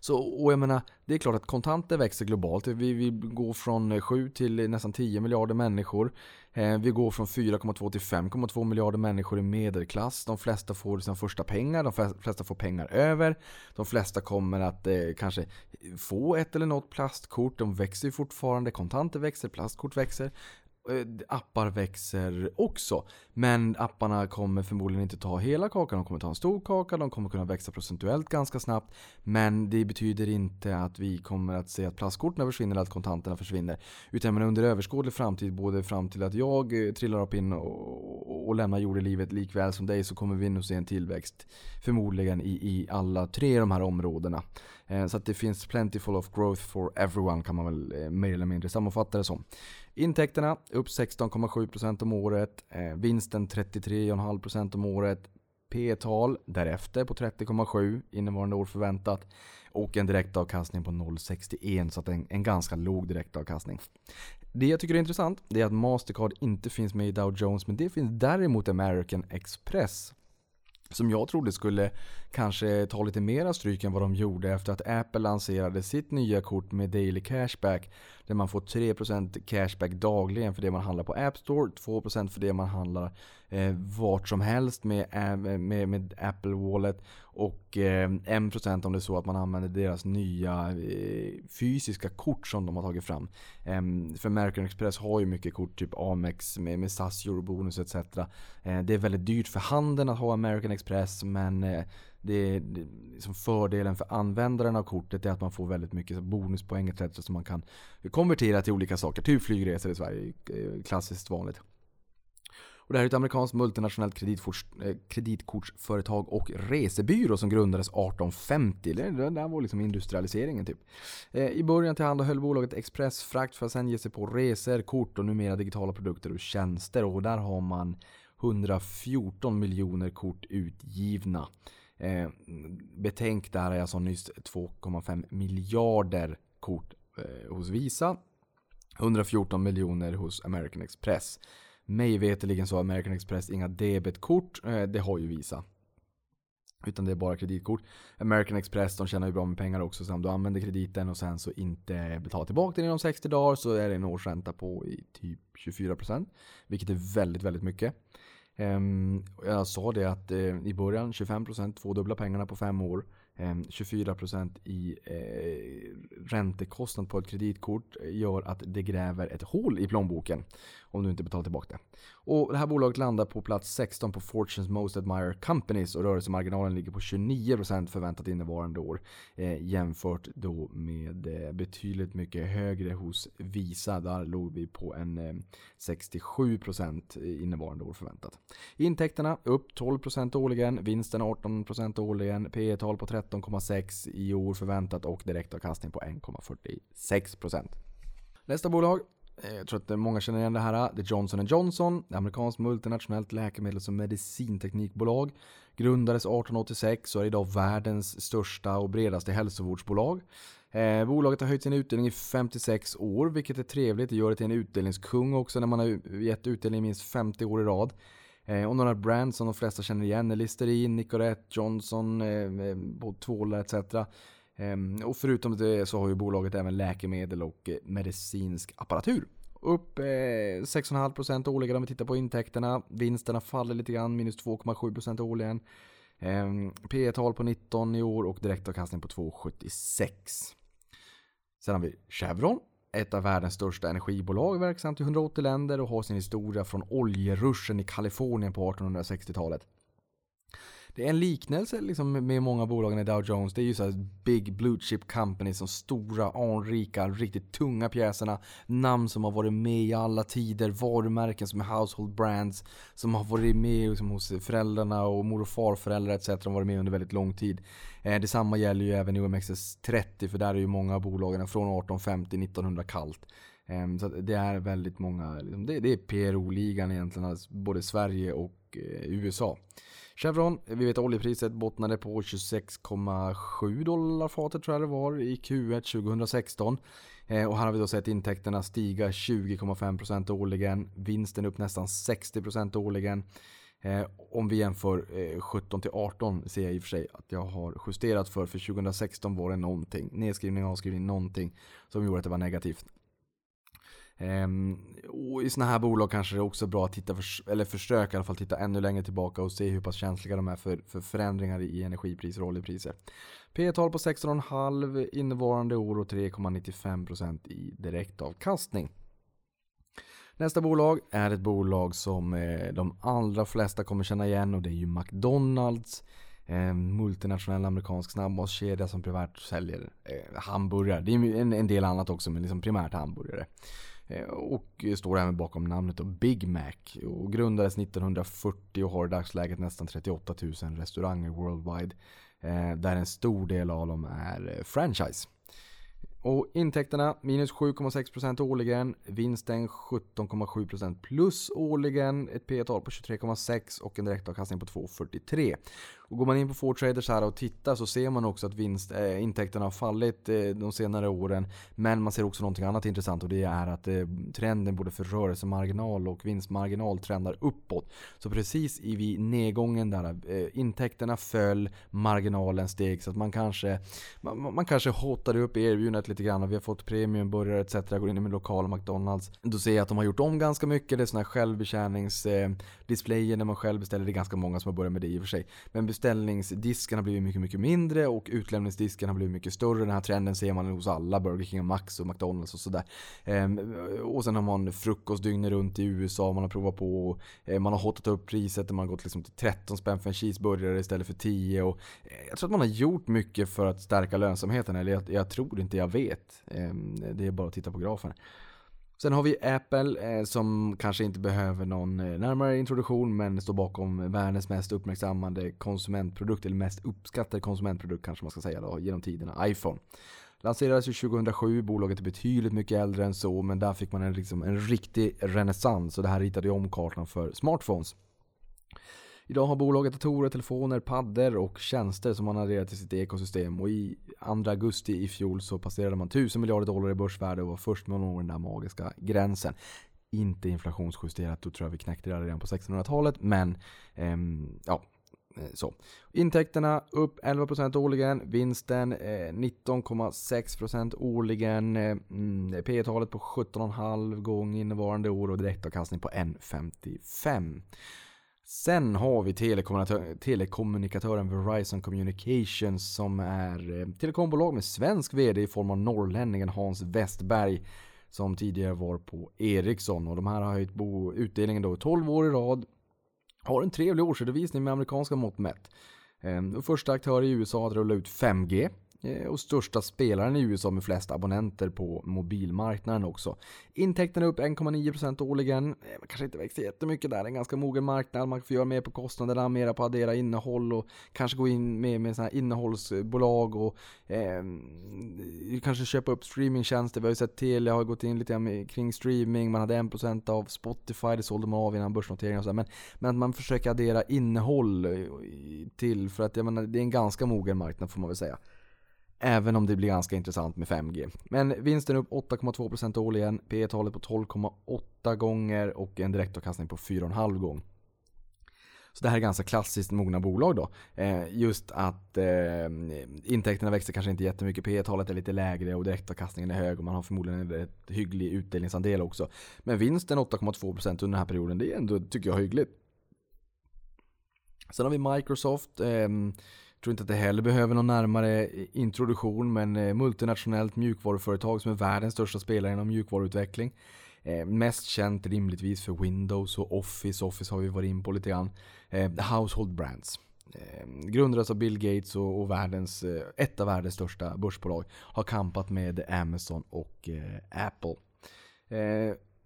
Speaker 3: Så, och jag menar, det är klart att kontanter växer globalt. Vi, vi går från eh, 7 till eh, nästan 10 miljarder människor. Eh, vi går från 4,2 till 5,2 miljarder människor i medelklass. De flesta får sina första pengar, de flesta får pengar över. De flesta kommer att eh, kanske få ett eller något plastkort. De växer ju fortfarande, kontanter växer, plastkort växer. Eh, appar växer också. Men apparna kommer förmodligen inte ta hela kakan. De kommer ta en stor kaka, de kommer kunna växa procentuellt ganska snabbt. Men det betyder inte att vi kommer att se att plastkorten försvinner eller att kontanterna försvinner. Utan under överskådlig framtid, både fram till att jag eh, trillar upp in och, och lämnar jordelivet likväl som dig så kommer vi nog se en tillväxt. Förmodligen i, i alla tre de här områdena. Eh, så att det finns plentiful of growth for everyone kan man väl eh, mer eller mindre sammanfatta det som. Intäkterna upp 16,7% om året. Eh, vinsten 33,5% om året. P-tal därefter på 30,7 innevarande år förväntat. Och en direktavkastning på 0,61 så att en, en ganska låg direktavkastning. Det jag tycker är intressant det är att Mastercard inte finns med i Dow Jones men det finns däremot American Express som jag trodde skulle kanske ta lite mera stryk än vad de gjorde efter att Apple lanserade sitt nya kort med Daily Cashback. Där man får 3% cashback dagligen för det man handlar på App Store, 2% för det man handlar eh, vart som helst med, eh, med, med Apple Wallet och eh, 1% om det är så att man använder deras nya eh, fysiska kort som de har tagit fram. Eh, för American Express har ju mycket kort, typ Amex med, med SAS, Eurobonus etc. Eh, det är väldigt dyrt för handeln att ha American Express men eh, det, det liksom fördelen för användaren av kortet är att man får väldigt mycket bonuspoäng etc. som man kan konvertera till olika saker. Typ flygresor i Sverige, eh, klassiskt vanligt. Och det här är ett amerikanskt multinationellt eh, kreditkortsföretag och resebyrå som grundades 1850. Det, där var liksom industrialiseringen typ. Eh, I början tillhandahöll bolaget expressfrakt för att sen ge sig på resor, kort och numera digitala produkter och tjänster. Och där har man 114 miljoner kort utgivna. Eh, betänk där är alltså nyss 2,5 miljarder kort eh, hos Visa. 114 miljoner hos American Express. Mig veterligen så har American Express inga debetkort. Eh, det har ju Visa. Utan det är bara kreditkort. American Express de tjänar ju bra med pengar också. Så om du använder krediten och sen så inte betalar tillbaka den inom 60 dagar så är det en årsränta på i typ 24%. Vilket är väldigt, väldigt mycket. Ehm, jag sa det att eh, i början 25% tvådubbla pengarna på fem år. Ehm, 24% i eh, räntekostnad på ett kreditkort gör att det gräver ett hål i plånboken om du inte betalar tillbaka det. Och det här bolaget landar på plats 16 på Fortunes Most Admired Companies och rörelsemarginalen ligger på 29% förväntat innevarande år eh, jämfört då med eh, betydligt mycket högre hos Visa. Där låg vi på en eh, 67% innevarande år förväntat. Intäkterna upp 12% årligen, vinsten 18% årligen, P tal på 13,6 i år förväntat och direktavkastning på 1,46%. Nästa bolag Eh, jag tror att eh, många känner igen det här. Det är Johnson Johnson, ett amerikanskt multinationellt läkemedels och medicinteknikbolag. Grundades 1886 och är idag världens största och bredaste hälsovårdsbolag. Eh, bolaget har höjt sin utdelning i 56 år, vilket är trevligt. Det gör det till en utdelningskung också när man har gett utdelning minst 50 år i rad. Eh, och några brands som de flesta känner igen är Listerin, Nicorette, Johnson, eh, eh tvålar etc. Ehm, och förutom det så har ju bolaget även läkemedel och eh, medicinsk apparatur. Upp eh, 6,5% årligen om vi tittar på intäkterna. Vinsterna faller lite grann, minus 2,7% årligen. Ehm, P tal på 19 i år och direktavkastning på 2,76. Sen har vi Chevron. Ett av världens största energibolag verksamt i 180 länder och har sin historia från oljeruschen i Kalifornien på 1860-talet. Det är en liknelse liksom med många bolagen i Dow Jones. Det är ju så big blue chip companies som stora, anrika, riktigt tunga pjäserna. Namn som har varit med i alla tider, varumärken som är household brands. Som har varit med liksom hos föräldrarna och mor och farföräldrar etc. De har varit med under väldigt lång tid. Eh, detsamma gäller ju även OMXS30 för där är ju många av bolagen från 1850 1900 kallt. Eh, så det är väldigt många, liksom, det, det är PRO-ligan egentligen, alltså både Sverige och eh, USA. Chevron, vi vet oljepriset bottnade på 26,7 dollar fatet tror jag det var i Q1 2016. Eh, och här har vi då sett intäkterna stiga 20,5% årligen. Vinsten upp nästan 60% årligen. Eh, om vi jämför eh, 17 till 18 ser jag i och för sig att jag har justerat för. För 2016 var det någonting. Nedskrivning, avskrivning, någonting som gjorde att det var negativt. Ehm, och I sådana här bolag kanske det är också bra att titta, för, eller försöka i alla fall titta ännu längre tillbaka och se hur pass känsliga de är för, för förändringar i energipriser och oljepriser. P tal på 16,5 innevarande år och 3,95% i direktavkastning. Nästa bolag är ett bolag som eh, de allra flesta kommer känna igen och det är ju McDonalds. En multinationell amerikansk snabbmatskedja som primärt säljer eh, hamburgare. Det är en del annat också men liksom primärt hamburgare. Eh, och står även bakom namnet Big Mac. Och grundades 1940 och har i dagsläget nästan 38 000 restauranger worldwide. Eh, där en stor del av dem är eh, franchise. Och intäkterna minus 7,6% årligen. Vinsten 17,7% plus årligen. Ett P tal på 23,6 och en direktavkastning på 2,43. Och går man in på Fortraders här och tittar så ser man också att vinst, äh, intäkterna har fallit äh, de senare åren. Men man ser också någonting annat intressant och det är att äh, trenden både för rörelsemarginal och vinstmarginal trendar uppåt. Så precis i vid nedgången där intäkterna föll, marginalen steg så att man kanske, man, man kanske hotade upp erbjudandet lite grann och vi har fått premiumburgare etc. Går in i min lokala McDonalds. Då ser jag att de har gjort om ganska mycket. Det är sådana här självbetjäningsdisplayer när man själv beställer. Det är ganska många som har börjat med det i och för sig. Men beställningsdisken har blivit mycket, mycket mindre och utlämningsdisken har blivit mycket större. Den här trenden ser man hos alla Burger King, Max och McDonalds och sådär. Ehm, och sen har man frukost dygnet runt i USA, man har provat på. och man har hotat upp priset, man har gått liksom till 13 spänn för en cheeseburgare istället för 10. Och eh, jag tror att man har gjort mycket för att stärka lönsamheten, eller jag, jag tror inte, jag vet. Ehm, det är bara att titta på grafen. Sen har vi Apple eh, som kanske inte behöver någon eh, närmare introduktion men står bakom världens mest uppmärksammade konsumentprodukt, eller mest uppskattade konsumentprodukt kanske man ska säga då, genom tiderna, iPhone. Lanserades ju 2007, bolaget är betydligt mycket äldre än så men där fick man en, liksom, en riktig renässans och det här ritade ju om kartan för smartphones. Idag har bolaget datorer, telefoner, paddor och tjänster som man adderar till sitt ekosystem och i 2 augusti i fjol så passerade man 1000 miljarder dollar i börsvärde och var först med att nå den där magiska gränsen. Inte inflationsjusterat, då tror jag vi knäckte det redan på 1600-talet men ehm, ja, eh, Så. Intäkterna upp 11% årligen, vinsten eh, 19,6% årligen, eh, mm, P talet på 17,5 gång innevarande år och direktavkastning på 1,55. Sen har vi telekommunikatör, telekommunikatören Verizon Communications som är eh, telekombolag med svensk VD i form av norrlänningen Hans Westberg som tidigare var på Ericsson och de här har höjt bo, utdelningen då 12 år i rad. Har en trevlig årsredovisning med amerikanska mått mätt. Ehm, första aktör i USA att rulla ut 5G Eh, och största spelaren i USA med flest abonnenter på mobilmarknaden också. Intäkterna upp 1,9% årligen. Eh, man Kanske inte växer jättemycket där, en ganska mogen marknad. Man får göra mer på kostnaderna, mera på att addera innehåll och kanske gå in med, med såna här innehållsbolag och eh, kanske köpa upp streamingtjänster. Vi har ju sett Telia har gått in lite med- kring streaming, man hade 1% av Spotify, det sålde man av innan börsnoteringen och så. Men, men att man försöker addera innehåll eh, till för att jag menar, det är en ganska mogen marknad får man väl säga. Även om det blir ganska intressant med 5G. Men vinsten upp 8,2% årligen, P talet på 12,8 gånger och en direktavkastning på 4,5 gång. Så det här är ganska klassiskt mogna bolag då. Eh, just att eh, intäkterna växer kanske inte jättemycket, P talet är lite lägre och direktavkastningen är hög och man har förmodligen en rätt hygglig utdelningsandel också. Men vinsten 8,2% under den här perioden, det är ändå, tycker jag, hyggligt. Sen har vi Microsoft. Eh, tror inte att det heller behöver någon närmare eh, introduktion, men eh, multinationellt mjukvaruföretag som är världens största spelare inom mjukvaruutveckling. Eh, mest känt rimligtvis för Windows och Office. Office har vi varit in på lite grann. Eh, Household Brands. Eh, grundades av Bill Gates och, och världens, eh, ett av världens största börsbolag. Har kampat med Amazon och Apple.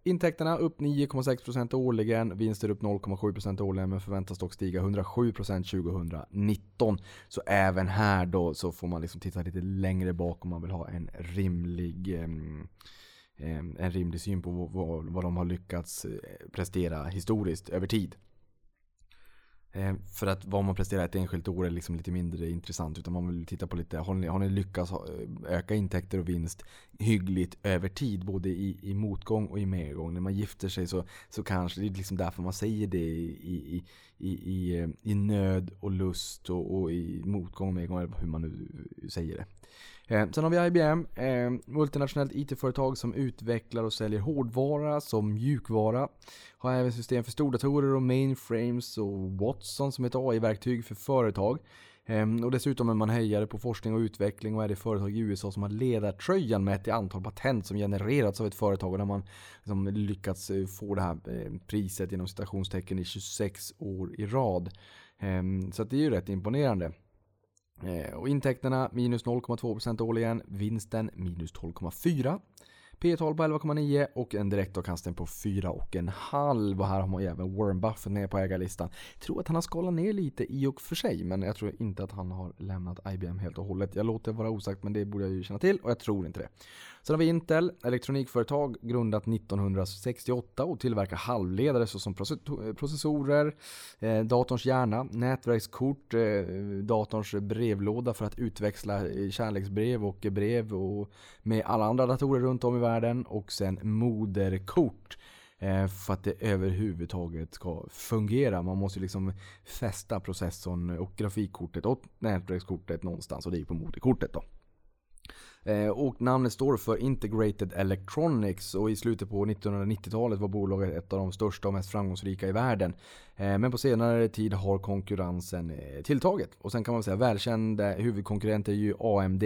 Speaker 3: Intäkterna upp 9,6% årligen, vinster upp 0,7% årligen men förväntas dock stiga 107% 2019. Så även här då så får man liksom titta lite längre bak om man vill ha en rimlig en rimlig syn på vad, de har lyckats eh, prestera historiskt över tid. Eh, för att vad man presterar ett enskilt år är liksom lite mindre intressant utan man vill titta på lite, har ni, har ni lyckats eh, öka intäkter och vinst hyggligt över tid både i, i motgång och i medgång. När man gifter sig så, så kanske det är liksom därför man säger det i, i, i, i, i eh, nöd och lust och, och i motgång och medgång eller hur man nu säger det. Eh, sen har vi IBM, eh, multinationellt IT-företag som utvecklar och säljer hårdvara som mjukvara. Har även system för stordatorer och mainframes och Watson som ett AI-verktyg för företag. Ehm, och dessutom är man hejare på forskning och utveckling och är det företag i USA som har ledartröjan med ett antal patent som genererats av ett företag och där man liksom lyckats eh, få det här eh, priset inom citationstecken i 26 år i rad. Ehm, så att det är ju rätt imponerande. Eh, och intäkterna minus 0,2% årligen, vinsten minus 12,4%. P tal på 11,9 och en direktavkastning på 4,5 och här har man även Warren Buffett med på ägarlistan. Jag tror att han har skalat ner lite i och för sig men jag tror inte att han har lämnat IBM helt och hållet. Jag låter det vara osagt men det borde jag ju känna till och jag tror inte det. Sen har vi Intel, elektronikföretag grundat 1968 och tillverkar halvledare såsom processorer, eh, datorns hjärna, nätverkskort, eh, datorns brevlåda för att utväxla eh, kärleksbrev och brev och med alla andra datorer runt om i världen och sen moderkort. Eh, för att det överhuvudtaget ska fungera. Man måste ju liksom fästa processorn och grafikkortet och nätverkskortet någonstans och det är ju på moderkortet då. Eh, och namnet står för Integrated Electronics och i slutet på 1990-talet var bolaget ett av de största och mest framgångsrika i världen. Eh, men på senare tid har konkurrensen eh, tilltagit. Och sen kan man säga välkända huvudkonkurrenter är ju AMD,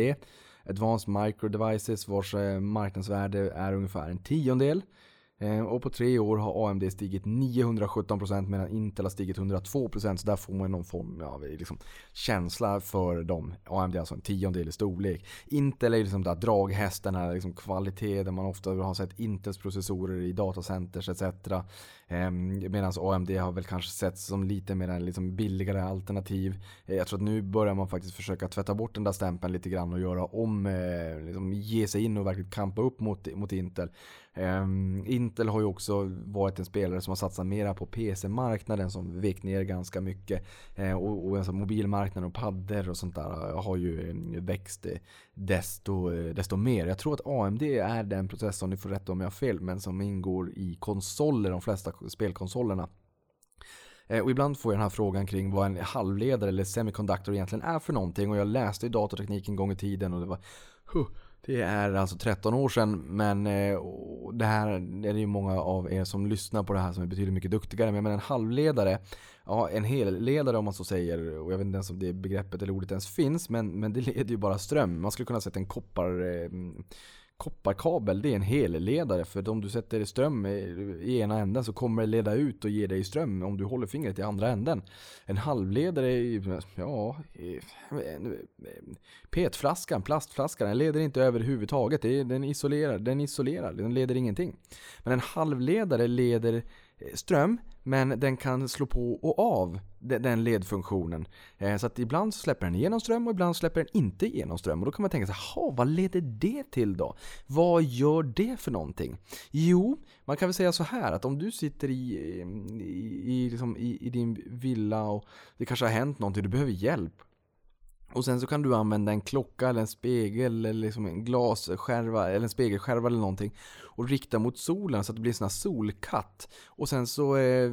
Speaker 3: Advanced Micro Devices vars marknadsvärde är ungefär en tiondel. Eh, och på tre år har AMD stigit 917% medan Intel har stigit 102% så där får man någon form av eh, liksom, känsla för dem. AMD är alltså en tiondel i storlek. Intel är liksom där draghästen, här liksom kvalitet där man ofta har sett Intels processorer i datacenters etc. Ehm, Medan AMD har väl kanske sett som lite mer liksom billigare alternativ. Eh, jag tror att nu börjar man faktiskt försöka tvätta bort den där stämpeln lite grann och göra om, eh, liksom ge sig in och verkligen kampa upp mot, mot Intel. Ehm, Intel har ju också varit en spelare som har satsat mera på PC-marknaden som vek ner ganska mycket. Eh, och och alltså mobilmarknaden och paddor och sånt där har ju växt desto, desto mer. Jag tror att AMD är den processorn, ni får rätta om jag har fel, men som ingår i konsoler, de flesta spelkonsolerna. Eh, och ibland får jag den här frågan kring vad en halvledare eller semiconductor egentligen är för någonting. Och jag läste i datorteknik en gång i tiden och det var huh, det är alltså 13 år sedan men eh, det här är det ju många av er som lyssnar på det här som är betydligt mycket duktigare. Men en halvledare, ja en helledare om man så säger, och jag vet inte ens om det begreppet eller ordet ens finns, men, men det leder ju bara ström. Man skulle kunna sätta en koppar eh, kopparkabel, det är en helledare. För om du sätter ström i ena änden så kommer det leda ut och ge dig ström om du håller fingret i andra änden. En halvledare är ja, petflaskan, plastflaskan, den leder inte överhuvudtaget. Den isolerar, den isolerar, den leder ingenting. Men en halvledare leder eh, ström men den kan slå på och av den ledfunktionen. Eh, så att ibland släpper den igenom ström och ibland släpper den inte igenom ström. Och då kan man tänka sig, vad leder det till då? Vad gör det för någonting? Jo, man kan väl säga så här att om du sitter i, i, i, liksom i, i din villa och det kanske har hänt någonting, du behöver hjälp. Och sen så kan du använda en klocka eller en spegel eller liksom en glasskärva eller en spegelskärva eller någonting och rikta mot solen så att det blir en sån här solkatt. Och sen så, eh,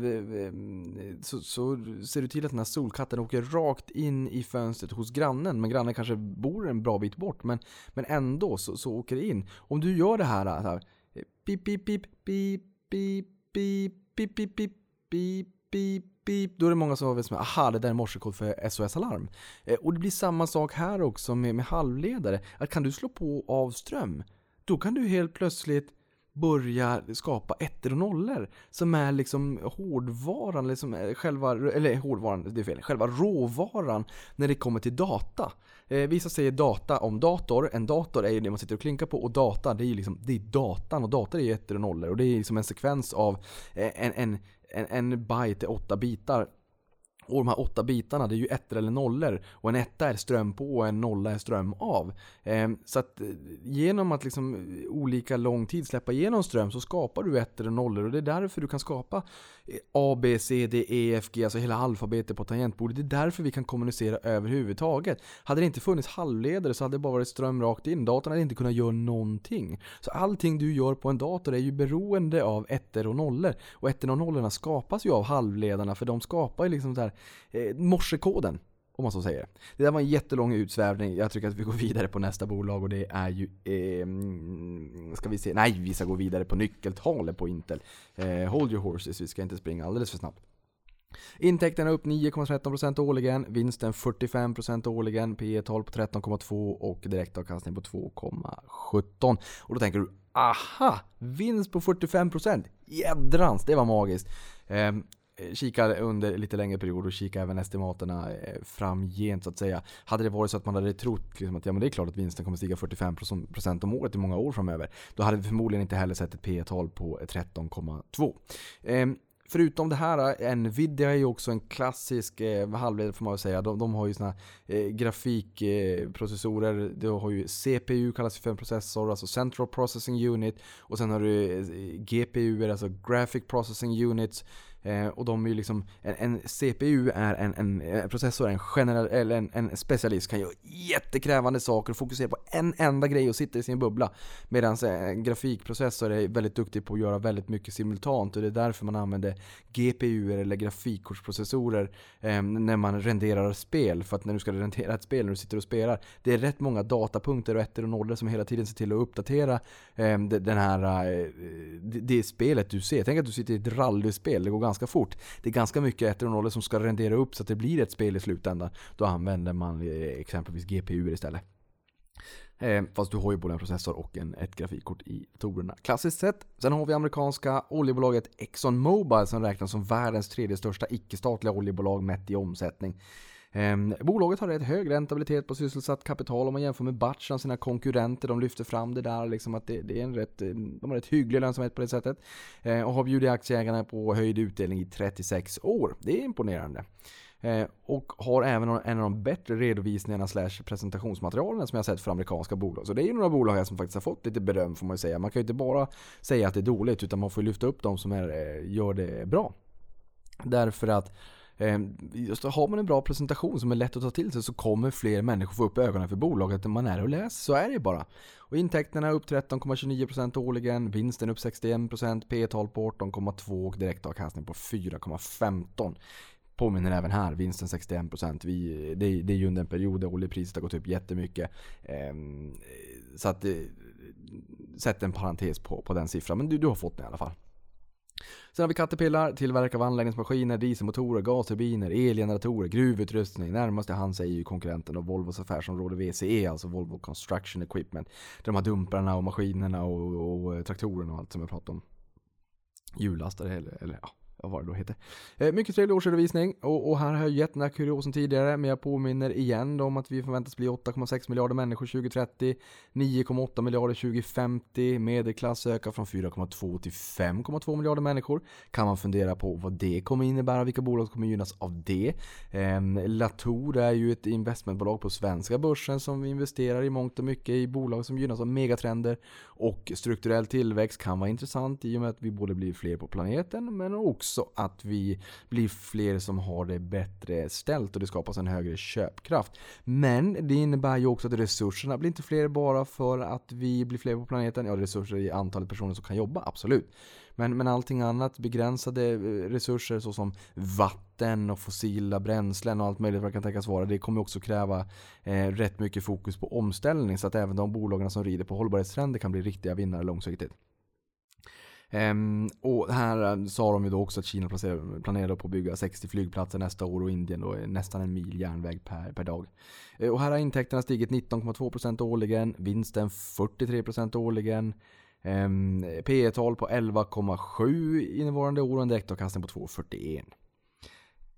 Speaker 3: så, så, ser du till att den här solkatten åker rakt in i fönstret hos grannen. Men grannen kanske bor en bra bit bort men, men ändå så, så åker det in. Om du gör det här, så här pip, pip, pip, pip, pip, pip, pip, pip, pip, pip, pip beep, då är det många som har som aha det där är morsekod för SOS-alarm. Eh, och det blir samma sak här också med, med halvledare. Att kan du slå på av ström, då kan du helt plötsligt börja skapa ettor och nollor som är liksom hårdvaran, liksom eh, själva, eller hårdvaran, det är fel, själva råvaran när det kommer till data. Eh, vissa säger data om dator, en dator är ju det man sitter och klinkar på och data det är ju liksom, det är datan och data är ju ettor och nollor och det är liksom en sekvens av eh, en, en, en, en byte är åtta bitar och de här åtta bitarna det är ju ettor eller nollor. Och en etta är ström på och en nolla är ström av. Ehm, så att eh, genom att liksom olika lång tid släppa igenom ström så skapar du ettor och nollor. Och det är därför du kan skapa A, B, C, D, E, F, G, alltså hela alfabetet på tangentbordet. Det är därför vi kan kommunicera överhuvudtaget. Hade det inte funnits halvledare så hade det bara varit ström rakt in. Datorn hade inte kunnat göra någonting. Så allting du gör på en dator är ju beroende av ettor och nollor. Och ettor och nollorna skapas ju av halvledarna för de skapar ju liksom så här eh, morsekoden. Om man så säger. Det där var en jättelång utsvävning. Jag tycker att vi går vidare på nästa bolag och det är ju... Eh, ska vi se? Nej, vi ska gå vidare på nyckeltalet på Intel. Eh, hold your horses, vi ska inte springa alldeles för snabbt. Intäkterna upp 9,13% årligen, vinsten 45% årligen, P 12 på 13,2 och direktavkastning på 2,17. Och då tänker du, aha! Vinst på 45%! Jädrans, det var magiskt. Ehm, Eh, kikar under lite längre period och kikar även estimaterna eh, framgent så att säga. Hade det varit så att man hade trott liksom att ja, men det är klart att vinsten kommer stiga 45% om året i många år framöver. Då hade vi förmodligen inte heller sett ett P tal på eh, 13,2. Ehm, förutom det här, Nvidia är ju också en klassisk eh, halvledare får man väl säga. De, de har ju såna eh, grafikprocessorer. Eh, du har ju CPU kallas för en processor, alltså Central Processing Unit. Och sen har du eh, GPU, alltså Graphic Processing Units. Eh, och de är ju liksom, en, en CPU är en, en, en, processor, en, general, eller en, en specialist, kan göra jättekrävande saker och fokusera på en enda grej och sitta i sin bubbla. Medan eh, en grafikprocessor är väldigt duktig på att göra väldigt mycket simultant och det är därför man använder GPU eller grafikkortsprocessorer eh, när man renderar spel. För att när du ska rendera ett spel, när du sitter och spelar, det är rätt många datapunkter och ettor och nollor som hela tiden ser till att uppdatera eh, den här, eh, det, det spelet du ser. Tänk att du sitter i ett rallyspel, det går ganska fort. Det är ganska mycket ettor och nollor som ska rendera upp så att det blir ett spel i slutändan. Då använder man eh, exempelvis GPU istället. Eh, fast du har ju både en processor och en, ett grafikkort i datorerna. Klassiskt sett. Sen har vi amerikanska oljebolaget Exxon Mobil som räknas som världens tredje största icke-statliga oljebolag mätt i omsättning. Eh, bolaget har rätt hög räntabilitet på sysselsatt kapital om man jämför med Batchan, sina konkurrenter. De lyfter fram det där liksom att det, det är en rätt, ehm, de har rätt hygglig lönsamhet på det sättet. Eh, och har bjudit aktieägarna på höjd utdelning i 36 år. Det är imponerande. Eh, och har även en av de bättre redovisningarna slash presentationsmaterialen som jag sett för amerikanska bolag. Så det är ju några bolag här som faktiskt har fått lite beröm får man ju säga. Man kan ju inte bara säga att det är dåligt utan man får lyfta upp de som är, eh, gör det bra. Därför att Ehm, just har man en bra presentation som är lätt att ta till sig så kommer fler människor få upp ögonen för bolaget än man är och läser. Så är det ju bara. Och intäkterna upp 13,29% årligen, vinsten upp 61%, P tal på 18,2% och direktavkastning på 4,15%. Påminner även här, vinsten 61%. Vi, det, det är ju under en period där oljepriset har gått upp jättemycket. Ehm, så att, eh, sätt en parentes på, på den siffran. Men du, du har fått den i alla fall. Sen har vi Caterpillar, tillverkare av anläggningsmaskiner, dieselmotorer, gasturbiner, elgeneratorer, gruvutrustning. Närmast hands är ju konkurrenten och Volvos affärsområde VCE, alltså Volvo Construction Equipment. De här dumprarna och maskinerna och, och, och traktorerna och allt som jag pratade om. Hjullastare eller, eller ja, vad det då heter. Eh, mycket trevlig årsredovisning och, och, här har jag gett den här kuriosen tidigare men jag påminner igen om att vi förväntas bli 8,6 miljarder människor 2030, 9,8 miljarder 2050, medelklass ökar från 4,2 till 5,2 miljarder människor. Kan man fundera på vad det kommer innebära, vilka bolag kommer gynnas av det. Ehm, Latour är ju ett investmentbolag på svenska börsen som investerar i mångt och mycket i bolag som gynnas av megatrender och strukturell tillväxt kan vara intressant i och med att vi både blir fler på planeten men också också att vi blir fler som har det bättre ställt och det skapas en högre köpkraft. Men det innebär ju också att resurserna blir inte fler bara för att vi blir fler på planeten. Ja, resurser i antalet personer som kan jobba, absolut. Men, men allting annat, begränsade eh, resurser såsom vatten och fossila bränslen och allt möjligt vad det kan tänkas vara. Det kommer också kräva eh, rätt mycket fokus på omställning så att även de bolagen som rider på hållbarhetstrender kan bli riktiga vinnare långsiktigt. Um, och här eh, sa de ju då också att Kina planerar på att bygga 60 flygplatser nästa år och Indien då nästan en mil järnväg per, per dag. Uh, och här har intäkterna stigit 19,2% årligen, vinsten 43% årligen. Um, P tal på 11,7 innevarande år och en direktavkastning på 2,41.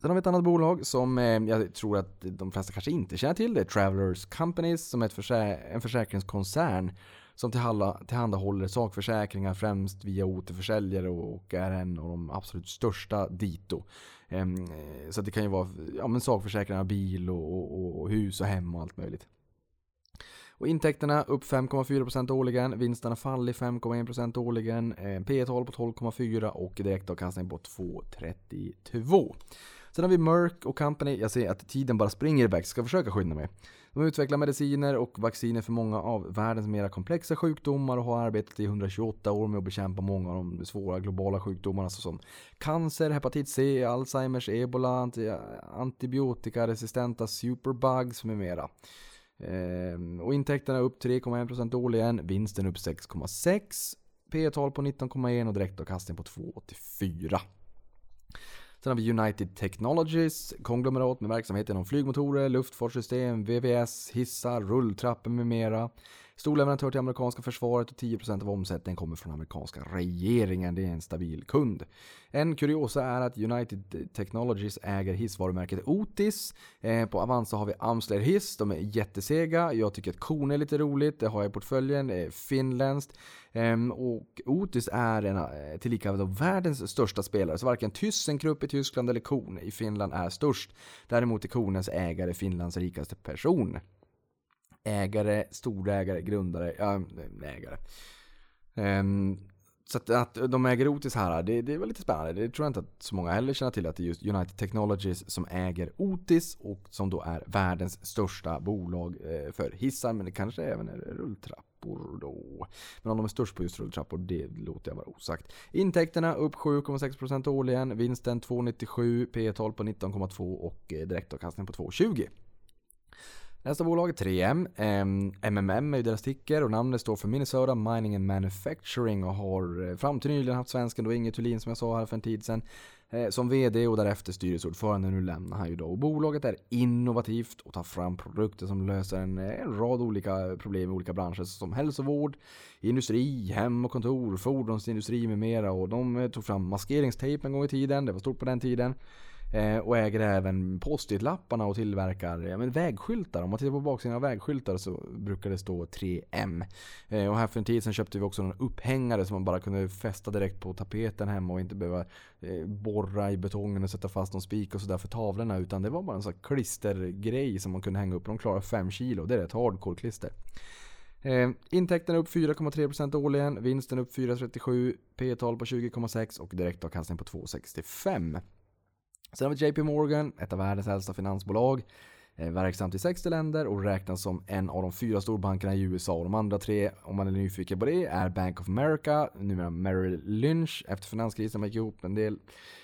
Speaker 3: Sen har vi ett annat bolag som eh, jag tror att de flesta kanske inte känner till. Det är Travelers Companies som är försä en försäkringskoncern som tillhandahåller sakförsäkringar främst via OT-försäljare och är en av de absolut största dito. Ehm, så det kan ju vara ja, men sakförsäkringar, bil och, och, och hus och hem och allt möjligt. Och intäkterna upp 5,4% årligen, vinsterna faller 5,1% årligen, ehm, P tal på 12,4% och direktavkastning på 2,32%. Sen har vi Merck och Company. Jag ser att tiden bara springer iväg, så ska försöka skynda mig. De utvecklar mediciner och vacciner för många av världens mera komplexa sjukdomar och har arbetat i 128 år med att bekämpa många av de svåra globala sjukdomarna såsom cancer, hepatit C, Alzheimers, ebola, antibiotikaresistenta superbugs med mera. Ehm, och intäkterna upp 3,1% årligen, vinsten upp 6,6%, P tal på 19,1 och direktavkastning på 2,84. Sen har vi United Technologies, konglomerat med verksamhet inom flygmotorer, luftfartssystem, VVS, hissar, rulltrappor med mera. Stor leverantör till amerikanska försvaret och 10% av omsättningen kommer från amerikanska regeringen. Det är en stabil kund. En kuriosa är att United Technologies äger hissvarumärket Otis. Eh, på Avanza har vi Amsler Hiss. De är jättesega. Jag tycker att kon är lite roligt. Det har jag i portföljen. Det är finländskt. Ehm, och Otis är en, eh, tillika världens största spelare. Så varken ThyssenKrupp i Tyskland eller Kon i Finland är störst. Däremot är konens ägare Finlands rikaste person ägare, storägare, grundare, ja, ägare. Um, så att, att de äger Otis här, det, det var lite spännande. Det tror jag inte att så många heller känner till att det är just United Technologies som äger Otis och som då är världens största bolag eh, för hissar, men det kanske även är rulltrappor då. Men om de är störst på just rulltrappor, det låter jag vara osagt. Intäkterna upp 7,6% årligen, vinsten 2,97, P tal på 19,2 och eh, direktavkastning på 2,20. Nästa bolag är 3M. MMM är ju deras ticker och namnet står för Minnesota Mining and Manufacturing och har eh, fram till nyligen haft svensken då Inge Thulin som jag sa här för en tid sedan eh, som VD och därefter styrelseordförande. Nu lämnar han ju då. Och bolaget är innovativt och tar fram produkter som löser en, eh, en rad olika problem i olika branscher som hälsovård, industri, hem och kontor, fordonsindustri med mera. Och de tog fram maskeringstejp en gång i tiden. Det var stort på den tiden. Eh, och äger även post-it-lapparna och tillverkar ja, men vägskyltar. Om man tittar på baksidan av vägskyltar så brukar det stå 3M. Eh, och här för en tid sedan köpte vi också en upphängare som man bara kunde fästa direkt på tapeten hemma och inte behöva eh, borra i betongen och sätta fast någon spik och sådär för tavlorna. Utan det var bara en sån klistergrej som man kunde hänga upp. De klarar 5 kilo. Det är ett hardcore klister. Eh, intäkterna upp 4,3% årligen, vinsten upp 4,37, P tal på 20,6 och direktavkastning på 2,65. Sen har vi JP Morgan, ett av världens äldsta finansbolag. Eh, verksamt i 60 länder och räknas som en av de fyra storbankerna i USA. Och de andra tre, om man är nyfiken på det, är Bank of America, numera Merrill Lynch efter finanskrisen, man gick ihop en del.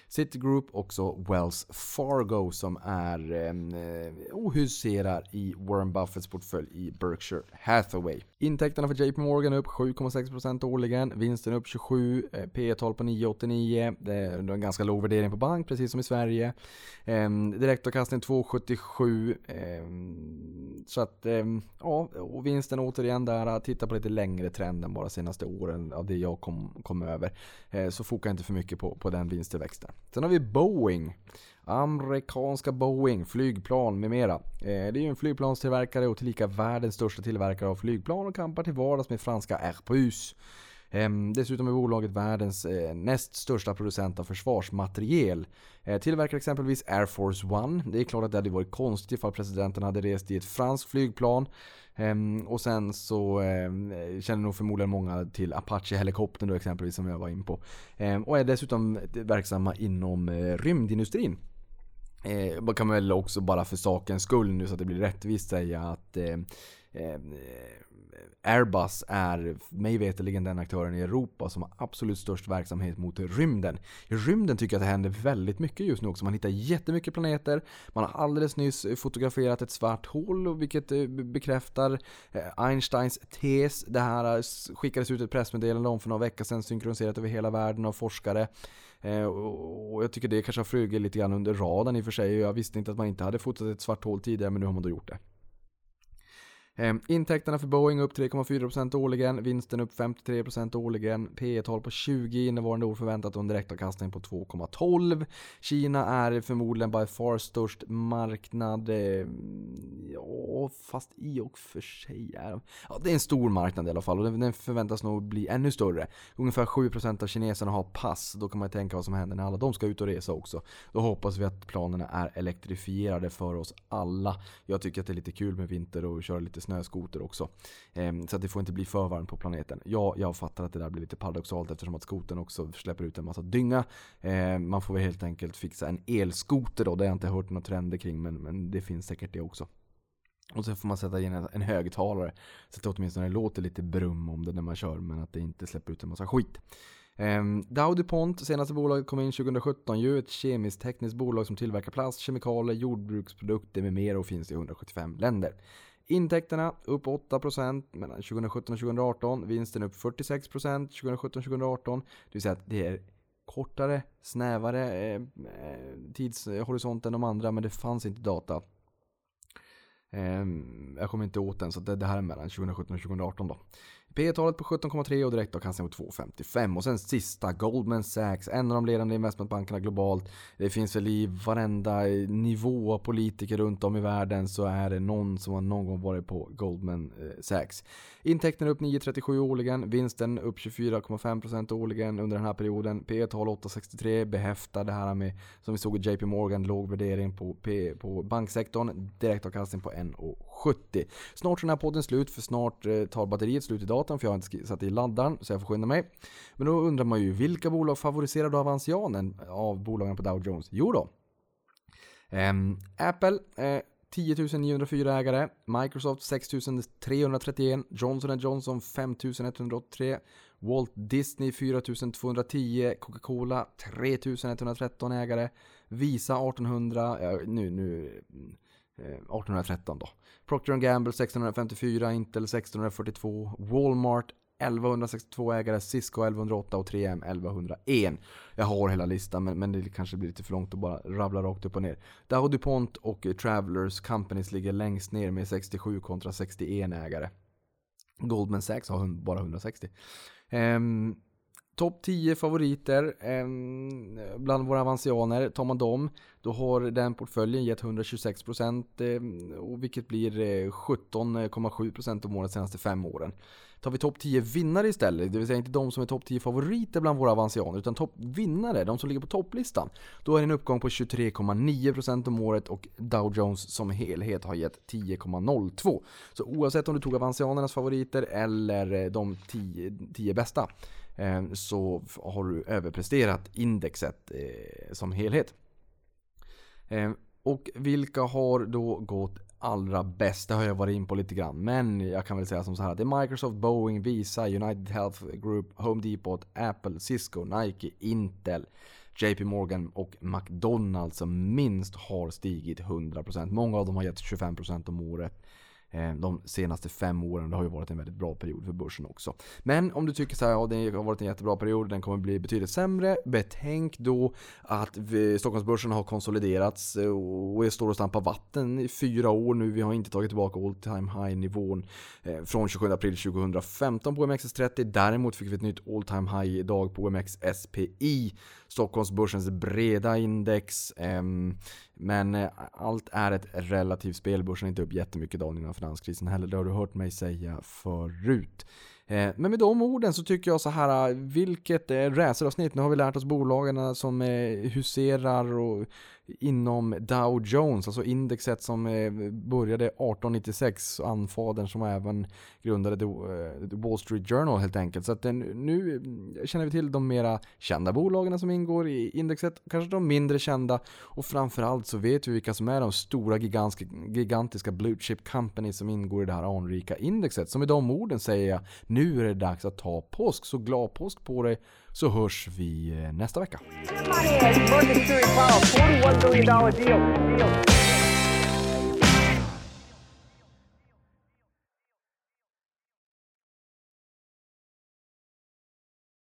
Speaker 3: Citigroup, också Wells Fargo som är ehm, eh, ohuserar i Warren Buffetts portfölj i Berkshire Hathaway. Intäkterna för JP Morgan är upp 7,6% årligen, vinsten upp 27, eh, P tal på 9,89. Det är en ganska låg värdering på bank, precis som i Sverige. Eh, direktavkastning 2,77. Eh, så att, eh, ja, och vinsten återigen där, titta på lite längre trenden bara senaste åren av det jag kom, kom över. Eh, så foka inte för mycket på, på den vinsttillväxten. Sen har vi Boeing. Amerikanska Boeing, flygplan med mera. Eh, det är ju en flygplanstillverkare och tillika världens största tillverkare av flygplan och kampar till vardags med franska Airbus. Ehm, dessutom är bolaget världens eh, näst största producent av försvarsmateriel. Eh, tillverkar exempelvis Air Force One. Det är klart att det hade varit konstigt ifall presidenten hade rest i ett franskt flygplan. Ehm, och sen så ehm, känner nog förmodligen många till Apache-helikoptern då exempelvis som jag var in på. Ehm, och är dessutom verksamma inom eh, rymdindustrin. Eh, man kan väl också bara för sakens skull nu så att det blir rättvist säga att ehm, ehm, Airbus är mig veterligen den aktören i Europa som har absolut störst verksamhet mot rymden. I rymden tycker jag att det händer väldigt mycket just nu också. Man hittar jättemycket planeter. Man har alldeles nyss fotograferat ett svart hål vilket eh, bekräftar eh, Einsteins tes. Det här eh, skickades ut ett pressmeddelande om för några veckor sedan synkroniserat över hela världen av forskare. Och jag tycker det kanske har flugit lite grann under radarn i och för sig. Jag visste inte att man inte hade fotat ett svart hål tidigare men nu har man då gjort det. Ehm, intäkterna för Boeing upp 3,4% årligen, vinsten upp 53% årligen, P tal på 20 innevarande år förväntat och en direktavkastning på 2,12. Kina är förmodligen by far störst marknad. Ehm, ja, fast i och för sig är ja, det är en stor marknad i alla fall och den förväntas nog bli ännu större. Ungefär 7% av kineserna har pass. Då kan man tänka vad som händer när alla de ska ut och resa också. Då hoppas vi att planerna är elektrifierade för oss alla. Jag tycker att det är lite kul med vinter och köra lite snöskoter också. Ehm, så att det får inte bli för varmt på planeten. Ja, jag fattar att det där blir lite paradoxalt eftersom att skoten också släpper ut en massa dynga. Ehm, man får väl helt enkelt fixa en elskoter då. Det har jag inte hört några trender kring men, men det finns säkert det också. Och så får man sätta in en högtalare så att det åtminstone låter lite brum om det när man kör men att det inte släpper ut en massa skit. Ehm, um, Dow DuPont, senaste bolaget, kom in 2017 ju. Ett kemiskt tekniskt bolag som tillverkar plast, kemikalier, jordbruksprodukter med mer och finns i 175 länder. Intäkterna upp 8% mellan 2017 och 2018. Vinsten upp 46% 2017-2018. Det vill säga att det är kortare, snävare eh, eh, tidshorisont än de andra men det fanns inte data. Eh, jag kommer inte åt den så det, det här är mellan 2017 och 2018 då. P-talet på 17,3 och direktavkastning på 2,55. Och sen sista, Goldman Sachs, en av de ledande investmentbankerna globalt. Det finns väl i varenda nivå av politiker runt om i världen så är det någon som har någon gång varit på Goldman eh, Sachs. Intäkterna upp 9,37 årligen, vinsten upp 24,5% årligen under den här perioden. P tal 8,63 behäftar det här med, som vi såg i JP Morgan, låg värdering på, P, på banksektorn. Direktavkastning på 1,70. Snart är den här podden slut för snart eh, tar batteriet slut i datorn för jag har inte satt i laddaren så jag får skynda mig. Men då undrar man ju vilka bolag favoriserar du avansianen av bolagen på Dow Jones? Jo då. Um, Apple eh, 10 904 ägare, Microsoft 6 331, Johnson Johnson 5 183, Walt Disney 4 210, Coca-Cola 3 113 ägare, Visa 1800, ja, nu, nu eh, 1813 då. Procter Gamble 1654, Intel 1642, Walmart 1162 ägare, Cisco 1108 och 3M 1101. Jag har hela listan men, men det kanske blir lite för långt att bara rabbla rakt upp och ner. Dow DuPont och Travelers Companies ligger längst ner med 67 kontra 61 ägare. Goldman Sachs har bara 160. Um, Topp 10 favoriter eh, bland våra avansianer, tar man dem, då har den portföljen gett 126% eh, och vilket blir eh, 17,7% om året de senaste 5 åren. Tar vi topp 10 vinnare istället, det vill säga inte de som är topp 10 favoriter bland våra avansianer, utan topp vinnare, de som ligger på topplistan. Då är det en uppgång på 23,9% om året och Dow Jones som helhet har gett 10,02. Så oavsett om du tog avansianernas favoriter eller eh, de 10, bästa Eh, så har du överpresterat indexet eh, som helhet. Eh, och vilka har då gått allra bäst? Det har jag varit in på lite grann. Men jag kan väl säga som så här. Det är Microsoft, Boeing, Visa, United Health Group, Home Depot, Apple, Cisco, Nike, Intel. JP Morgan och McDonalds som minst har stigit 100%. Många av dem har gett 25% om året. Eh, de senaste fem åren. Det har ju varit en väldigt bra period för börsen också. Men om du tycker så här, ja det har varit en jättebra period, den kommer bli betydligt sämre. Betänk då att vi, Stockholmsbörsen har konsoliderats eh, och står och stampar vatten i fyra år nu. Vi har inte tagit tillbaka all time high nivån eh, från 27 april 2015 på OMXS30. Däremot fick vi ett nytt all time high idag på OMX SPI. Stockholmsbörsens breda index. Ehm, men eh, allt är ett relativt spel. Börsen är inte upp jättemycket dagen innan finanskrisen heller. Det har du hört mig säga förut. Eh, men med de orden så tycker jag så här, eh, vilket eh, raceravsnitt. Nu har vi lärt oss bolagen som eh, huserar och inom Dow Jones, alltså indexet som eh, började 1896, anfadern som även grundade eh, The Wall Street Journal helt enkelt. Så att eh, nu mm, känner vi till de mera kända bolagen som ingår i indexet, kanske de mindre kända och framförallt så vet vi vilka som är de stora gigantiska, gigantiska blue chip companies som ingår i det här anrika indexet. Så med de orden säger jag, nu är det dags att ta påsk, så glad påsk på dig så hörs vi nästa vecka.